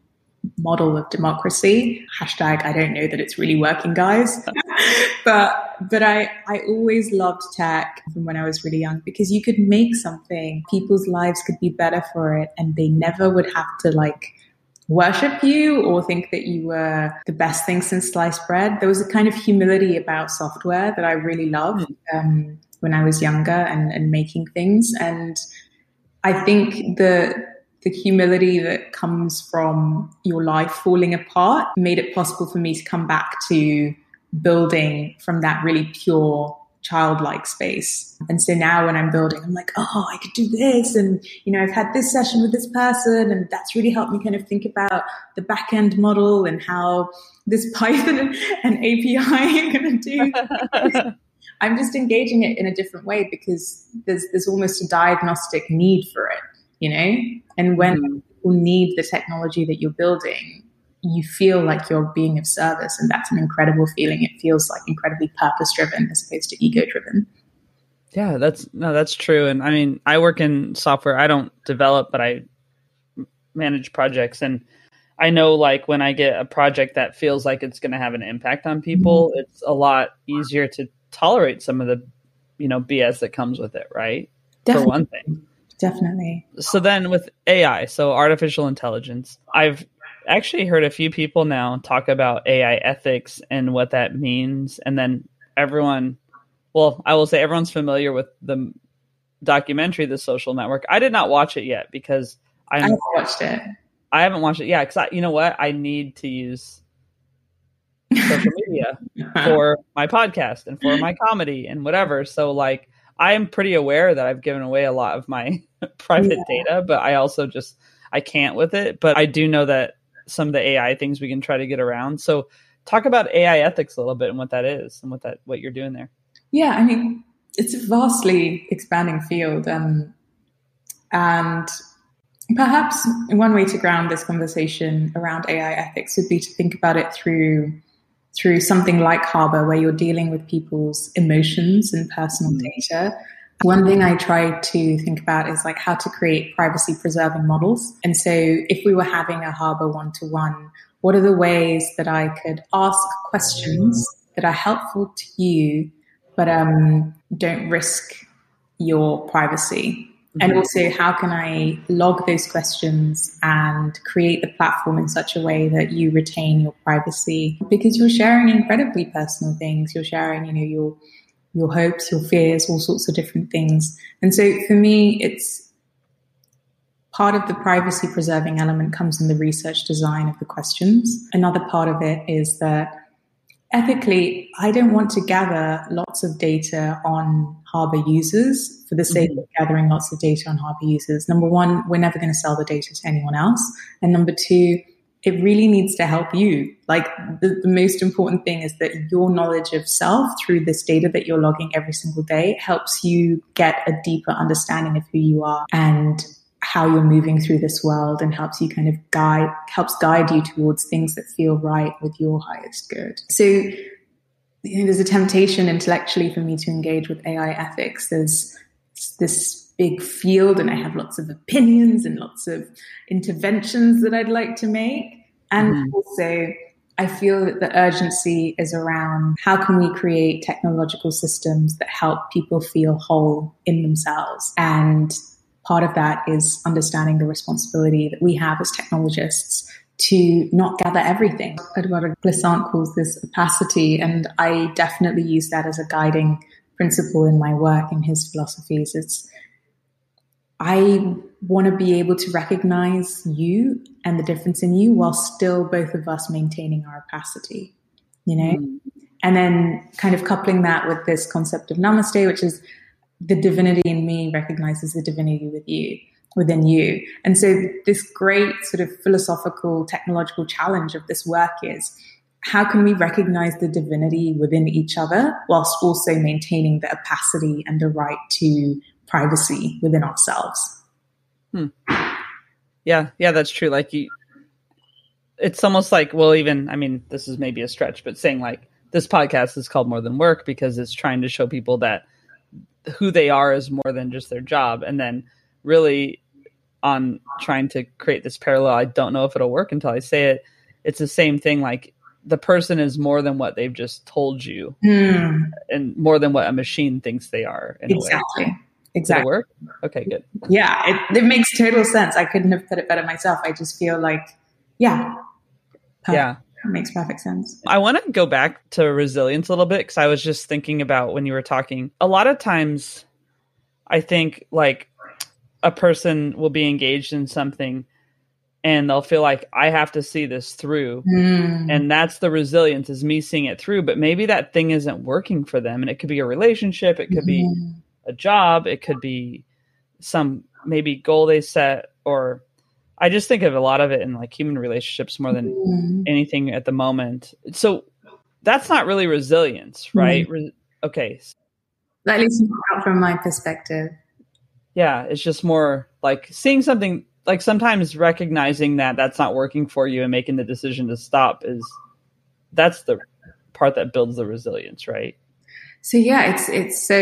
model of democracy. Hashtag I don't know that it's really working, guys. but but I, I always loved tech from when I was really young because you could make something, people's lives could be better for it, and they never would have to like worship you or think that you were the best thing since sliced bread. There was a kind of humility about software that I really loved hmm. um, when I was younger and, and making things. And I think the the humility that comes from your life falling apart made it possible for me to come back to building from that really pure childlike space. And so now when I'm building, I'm like, oh, I could do this. And, you know, I've had this session with this person and that's really helped me kind of think about the back end model and how this Python and API are going to do. I'm just engaging it in a different way because there's, there's almost a diagnostic need for it you know? And when mm-hmm. people need the technology that you're building, you feel like you're being of service. And that's an incredible feeling. It feels like incredibly purpose driven as opposed to ego driven. Yeah, that's no, that's true. And I mean, I work in software. I don't develop, but I manage projects. And I know like when I get a project that feels like it's going to have an impact on people, mm-hmm. it's a lot easier to tolerate some of the, you know, BS that comes with it, right? Definitely. For one thing. Definitely. So then with AI, so artificial intelligence, I've actually heard a few people now talk about AI ethics and what that means. And then everyone, well, I will say everyone's familiar with the documentary, The Social Network. I did not watch it yet because I'm, I have watched it. I haven't watched it. Yeah, because I, you know what? I need to use social media for my podcast and for my comedy and whatever. So like I'm pretty aware that I've given away a lot of my private yeah. data, but I also just I can't with it. But I do know that some of the AI things we can try to get around. So talk about AI ethics a little bit and what that is and what that what you're doing there. Yeah, I mean it's a vastly expanding field, um, and perhaps one way to ground this conversation around AI ethics would be to think about it through through something like Harbor, where you're dealing with people's emotions and personal mm-hmm. data. One thing I try to think about is like how to create privacy preserving models. And so if we were having a Harbor one to one, what are the ways that I could ask questions that are helpful to you, but um, don't risk your privacy? And mm-hmm. also, how can I log those questions and create the platform in such a way that you retain your privacy? Because you're sharing incredibly personal things. You're sharing, you know, your your hopes, your fears, all sorts of different things. And so, for me, it's part of the privacy preserving element comes in the research design of the questions. Another part of it is that ethically, I don't want to gather lots of data on Harbor users for the sake mm-hmm. of gathering lots of data on Harbor users. Number one, we're never going to sell the data to anyone else. And number two, it really needs to help you. Like the, the, most important thing is that your knowledge of self through this data that you're logging every single day helps you get a deeper understanding of who you are and how you're moving through this world and helps you kind of guide, helps guide you towards things that feel right with your highest good. So you know, there's a temptation intellectually for me to engage with AI ethics. There's this big field, and I have lots of opinions and lots of interventions that I'd like to make. And mm-hmm. also, I feel that the urgency is around how can we create technological systems that help people feel whole in themselves. And part of that is understanding the responsibility that we have as technologists to not gather everything. Edouard Glissant calls this opacity, and I definitely use that as a guiding principle in my work and his philosophies. It's I want to be able to recognize you and the difference in you while still both of us maintaining our opacity, you know? Mm. And then kind of coupling that with this concept of namaste, which is the divinity in me recognizes the divinity with you within you. And so this great sort of philosophical technological challenge of this work is how can we recognize the divinity within each other whilst also maintaining the opacity and the right to privacy within ourselves? Hmm. Yeah, yeah, that's true. Like you, it's almost like, well, even, I mean, this is maybe a stretch, but saying like this podcast is called More Than Work because it's trying to show people that who they are is more than just their job. And then really on trying to create this parallel, I don't know if it'll work until I say it. It's the same thing. Like the person is more than what they've just told you, mm. and more than what a machine thinks they are. exactly. Exactly. work? Okay, good. Yeah, it, it makes total sense. I couldn't have put it better myself. I just feel like, yeah, perfect. yeah, it makes perfect sense. I want to go back to resilience a little bit because I was just thinking about when you were talking. A lot of times, I think like a person will be engaged in something and they'll feel like I have to see this through. Mm. And that's the resilience is me seeing it through. But maybe that thing isn't working for them. And it could be a relationship, it could mm. be mm-hmm. a job, it could be some maybe goal they set or I just think of a lot of it in like human relationships more than mm. anything at the moment. So that's not really resilience, right? Mm. Re- okay. At least from my perspective yeah it's just more like seeing something like sometimes recognizing that that's not working for you and making the decision to stop is that's the part that builds the resilience right so yeah it's it's so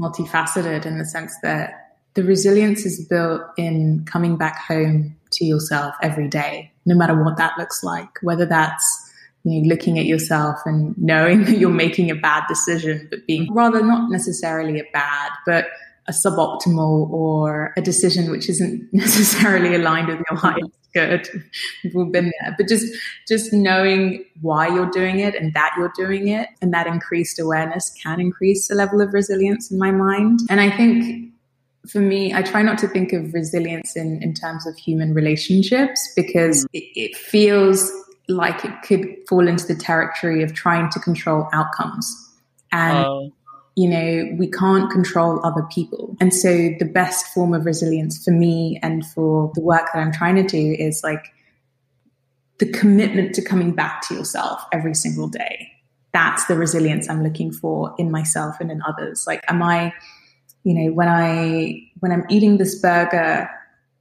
multifaceted in the sense that the resilience is built in coming back home to yourself every day no matter what that looks like whether that's you know, looking at yourself and knowing that you're making a bad decision but being rather not necessarily a bad but a suboptimal or a decision which isn't necessarily aligned with your highest good. We've all been there, but just just knowing why you're doing it and that you're doing it, and that increased awareness can increase the level of resilience in my mind. And I think for me, I try not to think of resilience in, in terms of human relationships because mm. it, it feels like it could fall into the territory of trying to control outcomes. And oh you know, we can't control other people. And so the best form of resilience for me and for the work that I'm trying to do is like the commitment to coming back to yourself every single day. That's the resilience I'm looking for in myself and in others. Like, am I, you know, when I, when I'm eating this burger,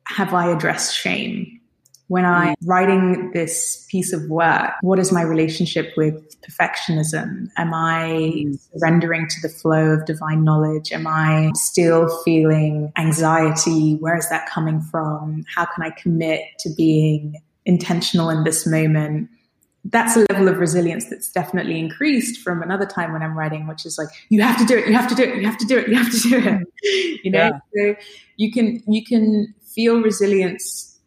have I addressed shame? when I'm writing this piece of work, what is my relationship with perfectionism? Am I mm. surrendering to the flow of divine knowledge? Am I still feeling anxiety? Where is that coming from? How can I commit to being intentional in this moment? That's a level of resilience that's definitely increased from another time when I'm writing, which is like, you have to do it, you have to do it, you have to do it, you have to do it. You know, yeah. so you can you can feel resilience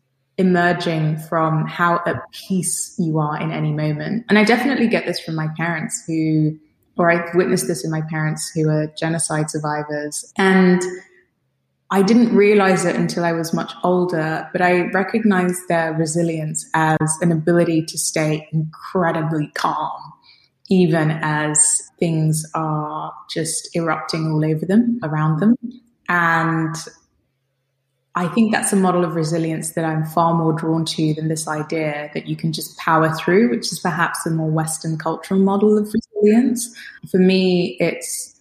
emerging from how at peace you are in any moment. And I definitely get this from my parents who, or I've witnessed this in my parents who are genocide survivors. And I didn't realize it until I was much older, but I recognized their resilience as an ability to stay incredibly calm, even as things are just erupting all over them, around them. And I think that's a model of resilience that I'm far more drawn to than this idea that you can just power through, which is perhaps a more Western cultural model of resilience. For me, it's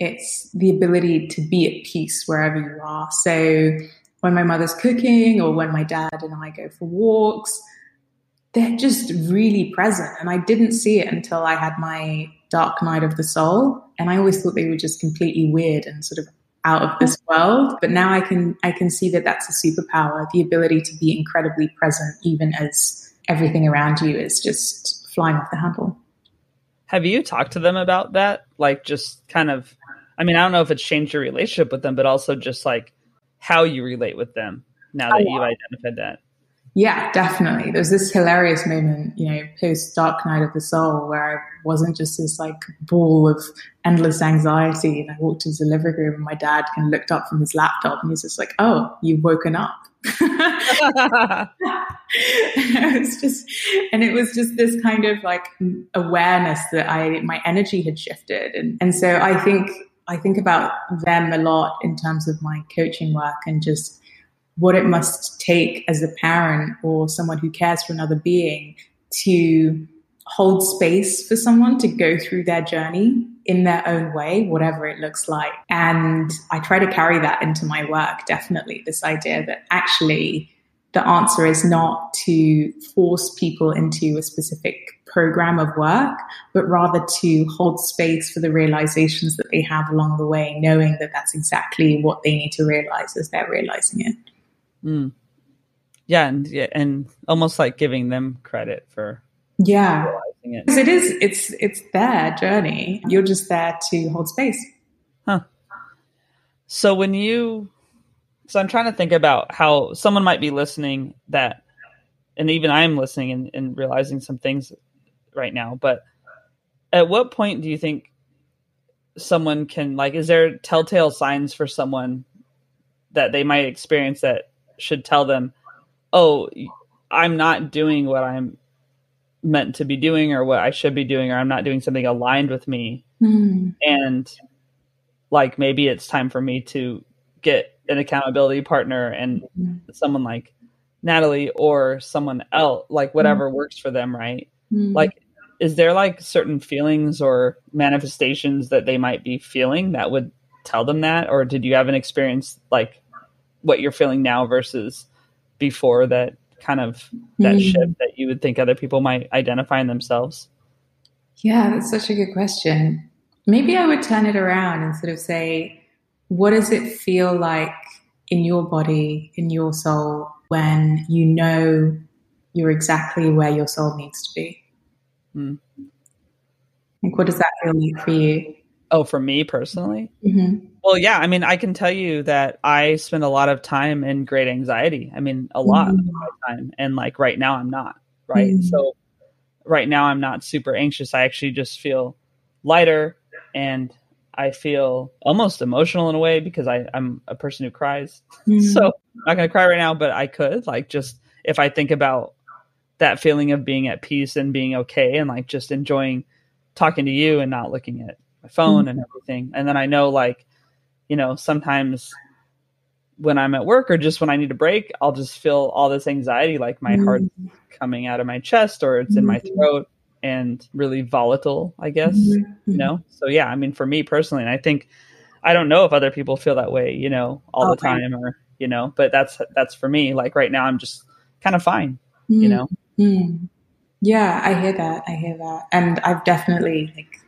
it's the ability to be at peace wherever you are. So when my mother's cooking or when my dad and I go for walks, they're just really present. And I didn't see it until I had my dark night of the soul. And I always thought they were just completely weird and sort of out of this world. But now I can I can see that that's a superpower, the ability to be incredibly present even as everything around you is just flying off the handle. Have you talked to them about that? Like just kind of I mean, I don't know if it's changed your relationship with them, but also just like how you relate with them now that you've identified that. Yeah, definitely. There was this hilarious moment, you know, post Dark Night of the Soul, where I wasn't just this like ball of endless anxiety. And I walked into the living room, and my dad kind of looked up from his laptop, and he's just like, "Oh, you've woken up." it was just, and it was just this kind of like awareness that I my energy had shifted, and and so I think I think about them a lot in terms of my coaching work and just what it must take as a parent or someone who cares for another being to hold space for someone to go through their journey in their own way, whatever it looks like. And I try to carry that into my work, definitely. This idea that actually the answer is not to force people into a specific program of work, but rather to hold space for the realizations that they have along the way, knowing that that's exactly what they need to realize as they're realizing it. Mm. Yeah, and yeah, and almost like giving them credit for yeah it. Because it is it's it's their journey. You're just there to hold space. Huh. So when you so I'm trying to think about how someone might be listening that and even I'm listening and, and realizing some things right now, but at what point do you think someone can like is there telltale signs for someone that they might experience that should tell them, "Oh, I'm not doing what I'm meant to be doing or what I should be doing or I'm not doing something aligned with me." Mm. And like maybe it's time for me to get an accountability partner and mm. someone like Natalie or someone else, like whatever mm. works for them, right? Mm. Like is there like certain feelings or manifestations that they might be feeling that would tell them that or did you have an experience like what you're feeling now versus before that kind of that mm. shift that you would think other people might identify in themselves? Yeah, that's such a good question. Maybe I would turn it around and sort of say, what does it feel like in your body, in your soul, when you know you're exactly where your soul needs to be? Mm. Like, what does that feel like for you? Oh, for me personally? Mm-hmm. Well, yeah. I mean, I can tell you that I spend a lot of time in great anxiety. I mean, a lot mm-hmm. of time. And like right now, I'm not. Right. Mm-hmm. So right now, I'm not super anxious. I actually just feel lighter and I feel almost emotional in a way because I, I'm a person who cries. Mm-hmm. so I'm not going to cry right now, but I could. Like, just if I think about that feeling of being at peace and being okay and like just enjoying talking to you and not looking at my phone mm-hmm. and everything. And then I know like you know, sometimes when I'm at work or just when I need a break, I'll just feel all this anxiety, like my mm. heart coming out of my chest or it's in my mm-hmm. throat and really volatile, I guess, mm. you know? So yeah, I mean, for me personally, and I think, I don't know if other people feel that way, you know, all okay. the time or, you know, but that's, that's for me. Like right now, I'm just kind of fine, you know? Yeah, I hear that. I hear that. And I've definitely like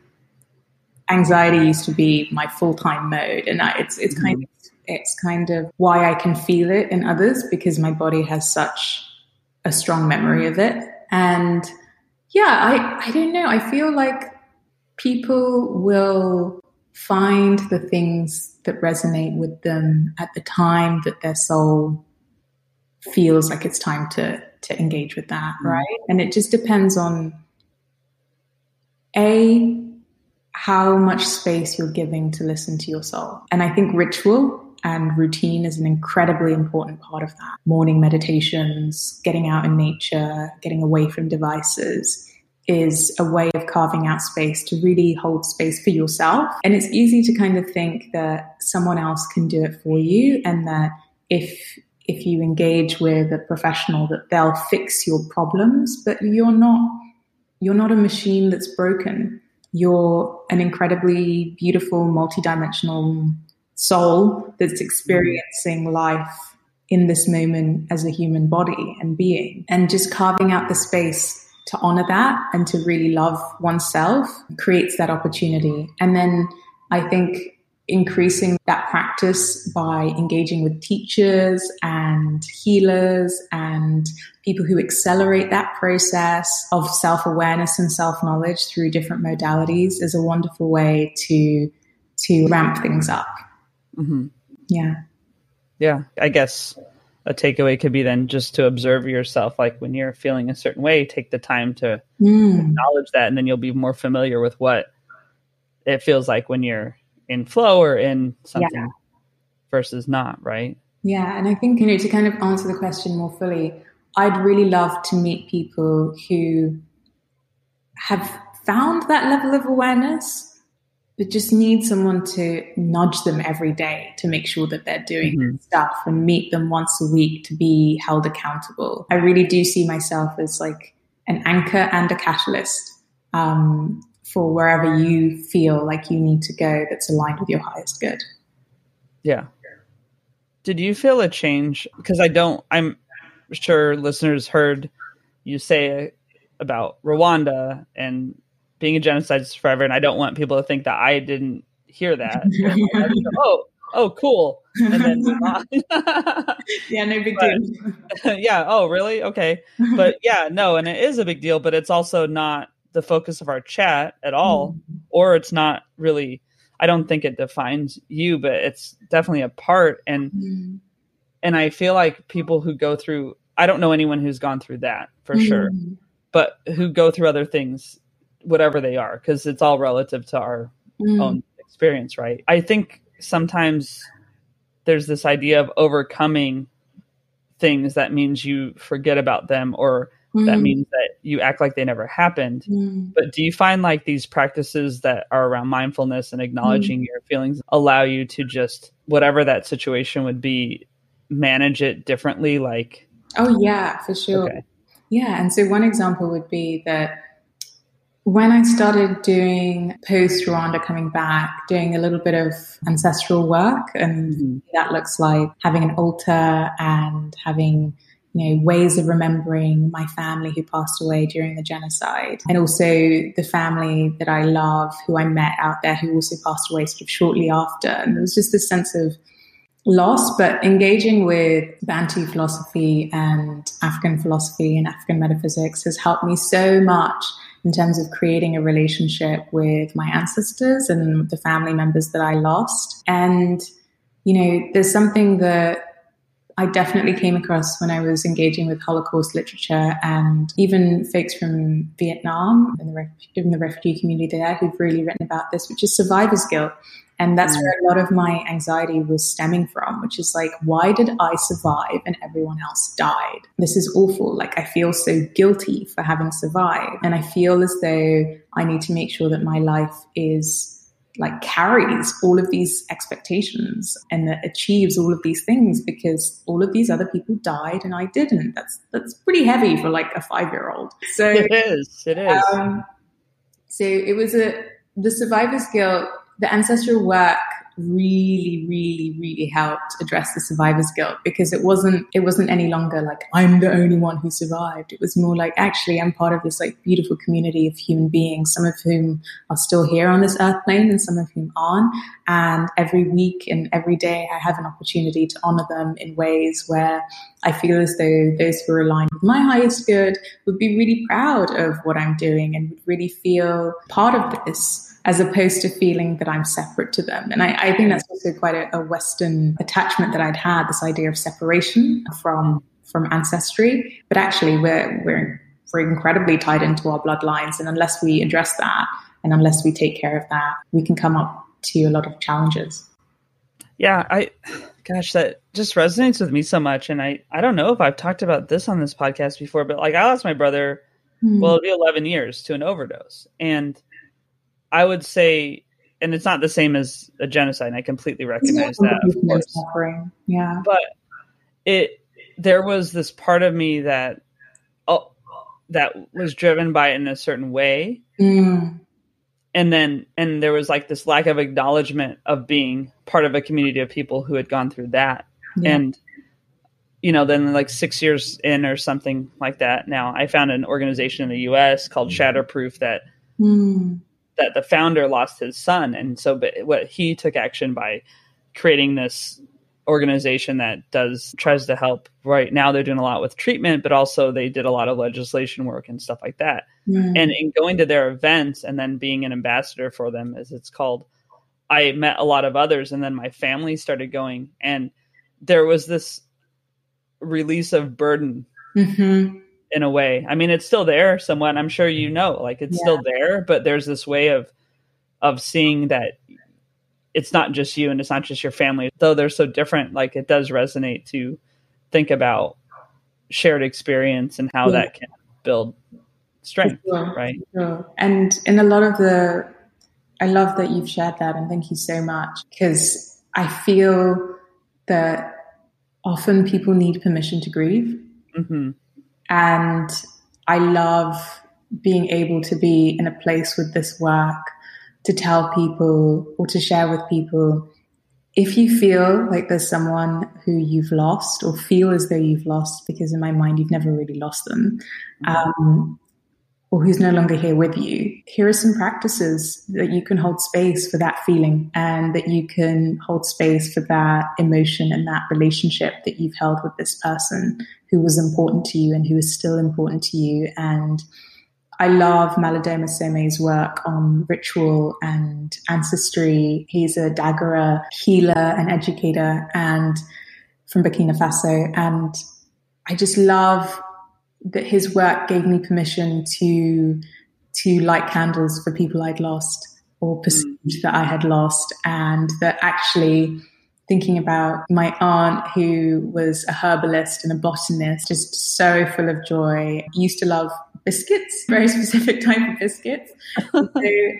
anxiety used to be my full time mode, and I, it's it's kind mm-hmm. of it's kind of why I can feel it in others because my body has such a strong memory of it. And yeah, I I don't know. I feel like people will find the things that resonate with them at the time that their soul feels like it's time to to engage with that, mm-hmm. right? And it just depends on a how much space you're giving to listen to your soul. And I think ritual and routine is an incredibly important part of that. Morning meditations, getting out in nature, getting away from devices is a way of carving out space to really hold space for yourself. And it's easy to kind of think that someone else can do it for you and that if if you engage with a professional that they'll fix your problems, but you're not you're not a machine that's broken you're an incredibly beautiful, multidimensional soul that's experiencing life in this moment as a human body and being. And just carving out the space to honor that and to really love oneself creates that opportunity. And then I think increasing that practice by engaging with teachers and healers and people who accelerate that process of self awareness and self knowledge through different modalities is a wonderful way to to ramp things up. Mm-hmm. Yeah. Yeah. I guess a takeaway could be then just to observe yourself. Like when you're feeling a certain way, take the time to mm. acknowledge that, and then you'll be more familiar with what it feels like when you're in flow or in something yeah. versus not, right? Yeah. And I think, you know, to kind of answer the question more fully, I'd really love to meet people who have found that level of awareness but just need someone to nudge them every day to make sure that they're doing mm-hmm. stuff and meet them once a week to be held accountable. I really do see myself as like an anchor and a catalyst um, for wherever you feel like you need to go that's aligned with your highest good. Yeah. Did you feel a change? Because I don't, I'm sure listeners heard you say about Rwanda and being a genocide survivor, and I don't want people to think that I didn't hear that. oh, oh, cool. And then yeah, no big deal. yeah. Oh, really? Okay. But yeah, no, and it is a big deal, but it's also not the focus of our chat at all, mm-hmm. or it's not really. I don't think it defines you, but it's definitely a part. And mm-hmm. and I feel like people who go through. I don't know anyone who's gone through that for mm-hmm. sure, but who go through other things whatever they are because it's all relative to our mm. own experience right i think sometimes there's this idea of overcoming things that means you forget about them or that means that you act like they never happened mm. but do you find like these practices that are around mindfulness and acknowledging mm. your feelings allow you to just whatever that situation would be manage it differently like oh yeah for sure okay. yeah and so one example would be that when I started doing post Rwanda coming back, doing a little bit of ancestral work, and mm-hmm. that looks like having an altar and having you know ways of remembering my family who passed away during the genocide, and also the family that I love, who I met out there, who also passed away sort of shortly after, and there was just this sense of loss, but engaging with Bantu philosophy and African philosophy and African metaphysics has helped me so much in terms of creating a relationship with my ancestors and the family members that I lost. And, you know, there's something that I definitely came across when I was engaging with Holocaust literature and even folks from Vietnam in the, in the refugee community there who've really written about this, which is survivor's guilt. And that's where a lot of my anxiety was stemming from, which is like, why did I survive and everyone else died? This is awful. Like, I feel so guilty for having survived. And I feel as though I need to make sure that my life is like carries all of these expectations and that achieves all of these things because all of these other people died and I didn't. That's that's pretty heavy for like a five year old. So it is. It is. Um, so it was a the survivor's guilt the ancestral work really really really helped address the survivor's guilt because it wasn't it wasn't any longer like i'm the only one who survived. It was more like actually i'm part of this like beautiful community of human beings some of whom are still here on this earth plane and some of whom aren't. And every week and every day i have an opportunity to honor them in ways where i feel as though those who are aligned with my highest good would be really proud of what i'm doing and would really feel part of this as opposed to feeling that I'm separate to them. And I, I think that's also quite a, a, Western attachment that I'd had, this idea of separation from from ancestry. But actually we're we're we're incredibly tied into our bloodlines. And unless we address that and unless we take care of that, we can come up to a lot of challenges. Yeah, I gosh, that just resonates with me so much. And I, I don't know if I've talked about this on this podcast before, but like I lost my brother, mm. well, it'll be 11 years to an overdose. And I would say, and it's not the same as a genocide. And I completely recognize that, of course. Suffering. Yeah, but it there was this part of me that oh that was driven by it in a certain way. Mm. And then, and there was like this lack of acknowledgement of being part of a community of people who had gone through that. Yeah. And you know, then like six years in or something like that. Now I found an organization in the U.S. called Shatterproof that Mm. That the founder lost his son, and so but what he took action by creating this organization that does tries to help. Right now, they're doing a lot with treatment, but also they did a lot of legislation work and stuff like that. Mm. And in going to their events and then being an ambassador for them, as it's called, I met a lot of others, and then my family started going, and there was this release of burden Mhm. In a way. I mean, it's still there somewhat. I'm sure you know, like it's still there, but there's this way of of seeing that it's not just you and it's not just your family. Though they're so different, like it does resonate to think about shared experience and how Yeah. that can build strength, Sure. right? Sure. And in a lot of the, I love that you've shared that and thank you so much because I feel that often people need permission to grieve. hmm And I love being able to be in a place with this work to tell people or to share with people. If you feel like there's someone who you've lost or feel as though you've lost, because in my mind you've never really lost them, um, or who's no longer here with you, here are some practices that you can hold space for that feeling and that you can hold space for that emotion and that relationship that you've held with this person who was important to you and who is still important to you. And I love Malidoma Some's work on ritual and ancestry. He's a Dagara healer and educator and from Burkina Faso. And I just love that his work gave me permission to to light candles for people I'd lost or perceived that I had lost, and that actually thinking about my aunt who was a herbalist and a botanist, just so full of joy. Used to love biscuits, very specific type of biscuits. so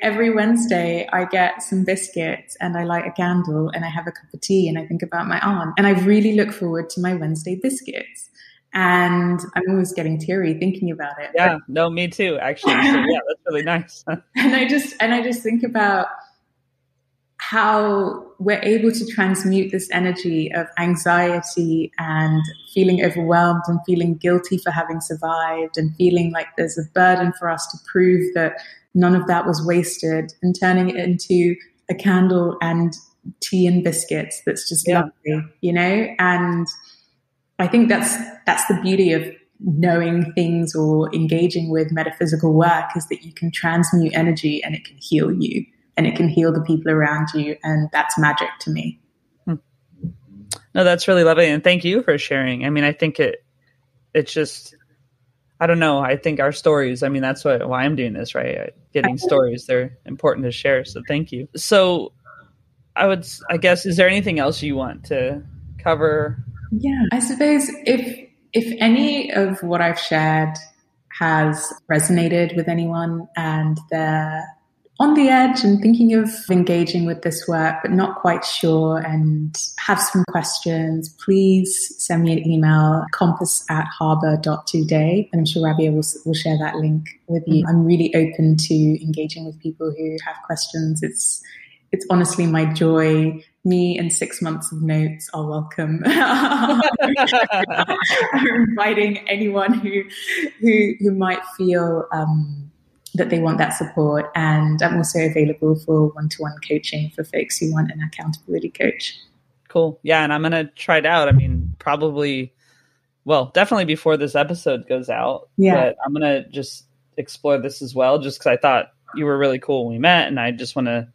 every Wednesday I get some biscuits and I light a candle and I have a cup of tea and I think about my aunt. And I really look forward to my Wednesday biscuits. And I'm always getting teary thinking about it. Yeah, no, me too, actually. So, yeah, that's really nice. and I just and I just think about how we're able to transmute this energy of anxiety and feeling overwhelmed and feeling guilty for having survived and feeling like there's a burden for us to prove that none of that was wasted and turning it into a candle and tea and biscuits that's just Yeah. lovely you know and i think that's that's the beauty of knowing things or engaging with metaphysical work is that you can transmute energy and it can heal you and it can heal the people around you and that's magic to me hmm. No, that's really lovely, and thank you for sharing. I mean, I think it, it's just, I don't know. I think our stories. I mean, that's what why I'm doing this, right? Getting stories, they're important to share. So thank you. So, I would, I guess, is there anything else you want to cover? Yeah. I suppose if if any of what i've shared has resonated with anyone and they're on the edge and thinking of engaging with this work but not quite sure and have some questions please send me an email compass at harbor.today and i'm sure rabia will, will share that link with you. Mm-hmm. I'm really open to engaging with people who have questions. It's it's honestly my joy me and six months of notes are welcome. I'm inviting anyone who who who might feel um, that they want that support, and I'm also available for one-to-one coaching for folks who want an accountability coach. Cool. Yeah, and I'm gonna try it out. I mean, probably, well, definitely before this episode goes out. Yeah. But I'm gonna just explore this as well, just because I thought you were really cool when we met, and I just want to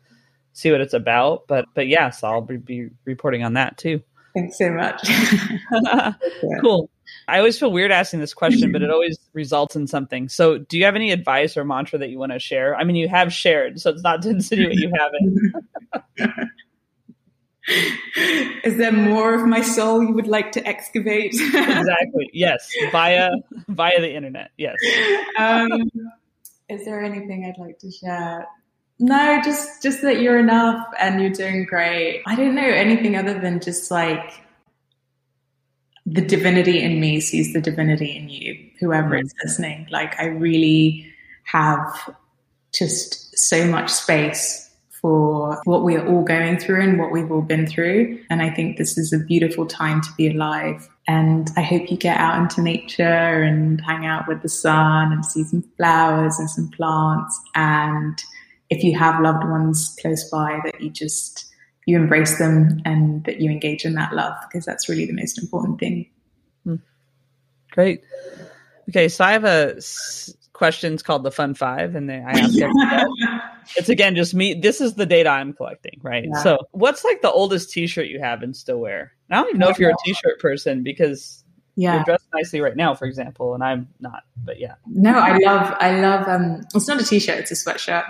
see what it's about. But but yes, I'll be, be reporting on that too. Thanks so much. cool. I always feel weird asking this question, but it always results in something. So, do you have any advice or mantra that you want to share? I mean, you have shared, so it's not to insinuate you haven't. Is there more of my soul you would like to excavate? exactly. Yes, via via the internet. Yes. um, is there anything I'd like to share? No, just just that you're enough and you're doing great. I don't know anything other than just like the divinity in me sees the divinity in you, whoever mm. is listening. Like I really have just so much space for what we are all going through and what we've all been through. And I think this is a beautiful time to be alive. And I hope you get out into nature and hang out with the sun and see some flowers and some plants. And if you have loved ones close by, that you just you embrace them and that you engage in that love because that's really the most important thing. Hmm. Great. Okay, so I have a s- questions called the Fun Five, and they, I ask it's again just me. This is the data I'm collecting, right? Yeah. So, what's like the oldest T-shirt you have and still wear? I don't even know if you're a T-shirt person because yeah. you're dressed nicely right now, for example, and I'm not. But yeah, no, I love, I love. um It's not a T-shirt; it's a sweatshirt.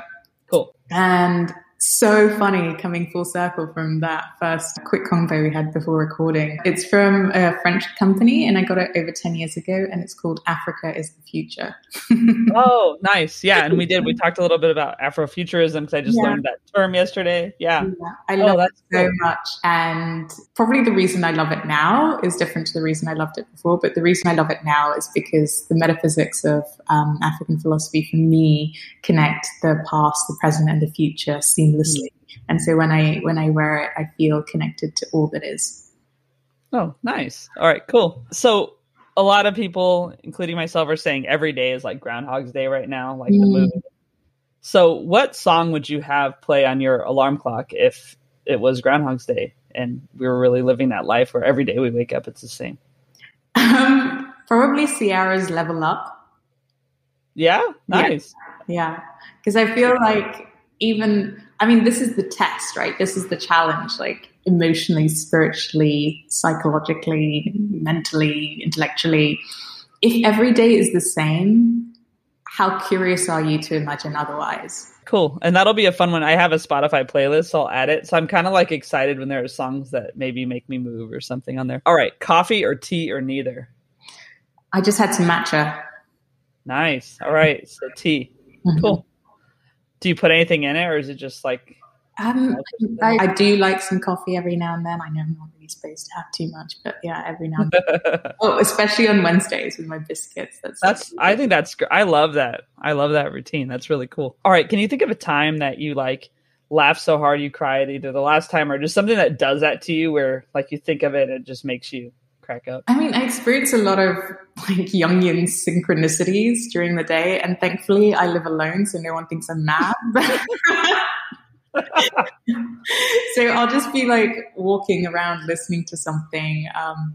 Cool. And so funny coming full circle from that first quick convo we had before recording. It's from a French company and I got it over 10 years ago and it's called Africa is the Future. oh, nice. Yeah. And we did. We talked a little bit about Afrofuturism because I just yeah. learned that term yesterday. Yeah. yeah I oh, love it so cool. much. And probably the reason I love it now is different to the reason I loved it before. But the reason I love it now is because the metaphysics of um, African philosophy for me connect the past, the present, and the future seamlessly. And so when I when I wear it, I feel connected to all that is. Oh, nice. All right, cool. So a lot of people, including myself, are saying every day is like Groundhog's Day right now, like mm. the movie. So, what song would you have play on your alarm clock if it was Groundhog's Day and we were really living that life where every day we wake up it's the same? Um, probably Ciara's "Level Up." Yeah, nice. Yeah, because yeah. I feel like even I mean, this is the test, right? This is the challenge, like emotionally, spiritually, psychologically, mentally, intellectually. If every day is the same, how curious are you to imagine otherwise? Cool. And that'll be a fun one. I have a Spotify playlist, so I'll add it. So I'm kind of like excited when there are songs that maybe make me move or something on there. All right. Coffee or tea or neither? I just had some matcha. Nice. All right. So tea. Mm-hmm. Cool. Do you put anything in it, or is it just like? Um, I, I, do like some coffee every now and then. I know I'm not really supposed to have too much, but yeah, every now and then. oh, especially on Wednesdays with my biscuits. That's that's. I think that's. I love that. I love that routine. That's really cool. All right, can you think of a time that you like laughed so hard you cried, either the last time or just something that does that to you, where like you think of it, and it just makes you crack up? I mean, I experience a lot of like Jungian synchronicities during the day, and thankfully, I live alone, so no one thinks I'm mad. so I'll just be like walking around listening to something, um,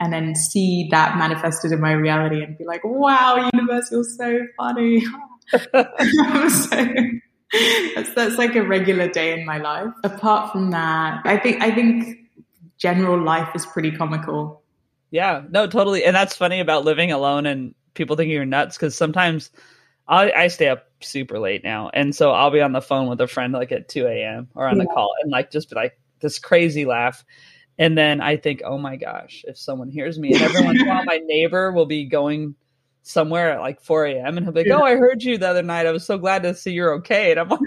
and then see that manifested in my reality, and be like, "Wow, universe, you're so funny." so, that's that's like a regular day in my life. Apart from that, I think I think general life is pretty comical. Yeah, no, totally. And that's funny about living alone and people thinking you're nuts because sometimes I, I, stay up super late now. And so I'll be on the phone with a friend like at 2 a.m. or on yeah. the call and like just be like this crazy laugh. And then I think, oh my gosh, if someone hears me and every once in a while my neighbor will be going somewhere at like 4 a.m. and he'll be like, yeah. Oh, I heard you the other night. I was so glad to see you're okay. And I'm like,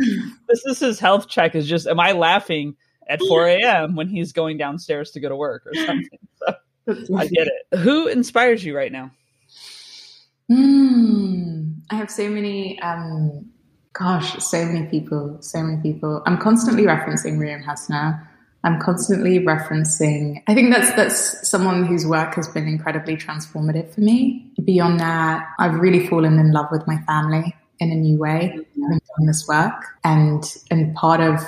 this is his health check is just, am I laughing at 4 a.m. when he's going downstairs to go to work or something? So I get it. Who inspires you right now? Mm, I have so many. Um, gosh, so many people. So many people. I'm constantly referencing Miriam Hasna. I'm constantly referencing. I think that's that's someone whose work has been incredibly transformative for me. Beyond that, I've really fallen in love with my family in a new way, having done this work, and and part of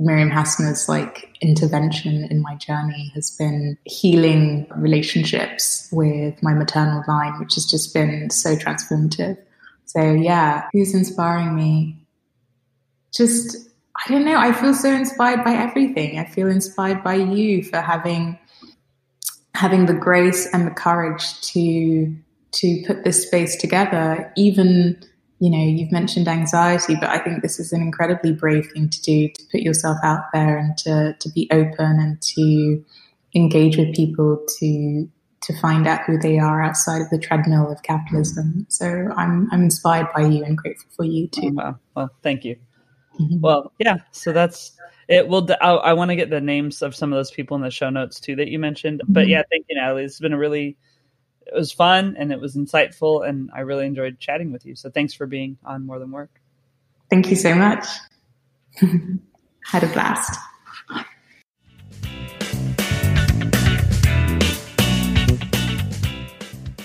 Miriam Hassner's like intervention in my journey has been healing relationships with my maternal line, which has just been so transformative. So yeah, who's inspiring me? Just, I don't know. I feel so inspired by everything. I feel inspired by you for having, having the grace and the courage to, to put this space together, even you know, you've mentioned anxiety, but I think this is an incredibly brave thing to do to put yourself out there and to, to be open and to engage with people to to find out who they are outside of the treadmill of capitalism. So I'm I'm inspired by you and grateful for you too. Oh, wow. Well, thank you. Mm-hmm. Well, yeah. So that's it. Will I, I want to get the names of some of those people in the show notes too that you mentioned. But mm-hmm. yeah, thank you, Natalie. It's been a really it was fun and it was insightful and I really enjoyed chatting with you. So thanks for being on More Than Work. Thank you so much. had a blast.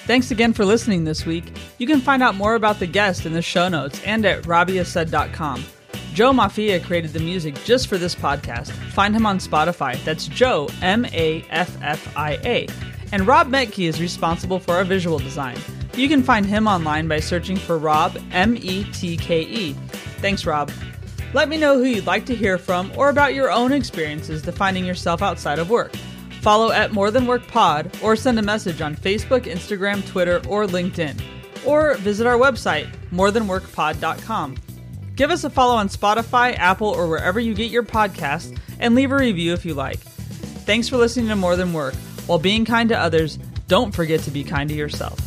Thanks again for listening this week. You can find out more about the guest in the show notes and at robbiasaid.com. Joe Maffia created the music just for this podcast. Find him on Spotify. That's Joe, M A F F I A. And Rob Metke is responsible for our visual design. You can find him online by searching for Rob, M E T K E. Thanks, Rob. Let me know who you'd like to hear from or about your own experiences defining yourself outside of work. Follow at More Than Work Pod or send a message on Facebook, Instagram, Twitter, or LinkedIn. Or visit our website, morethanworkpod.com. Give us a follow on Spotify, Apple, or wherever you get your podcasts, and leave a review if you like. Thanks for listening to More Than Work. While being kind to others, don't forget to be kind to yourself.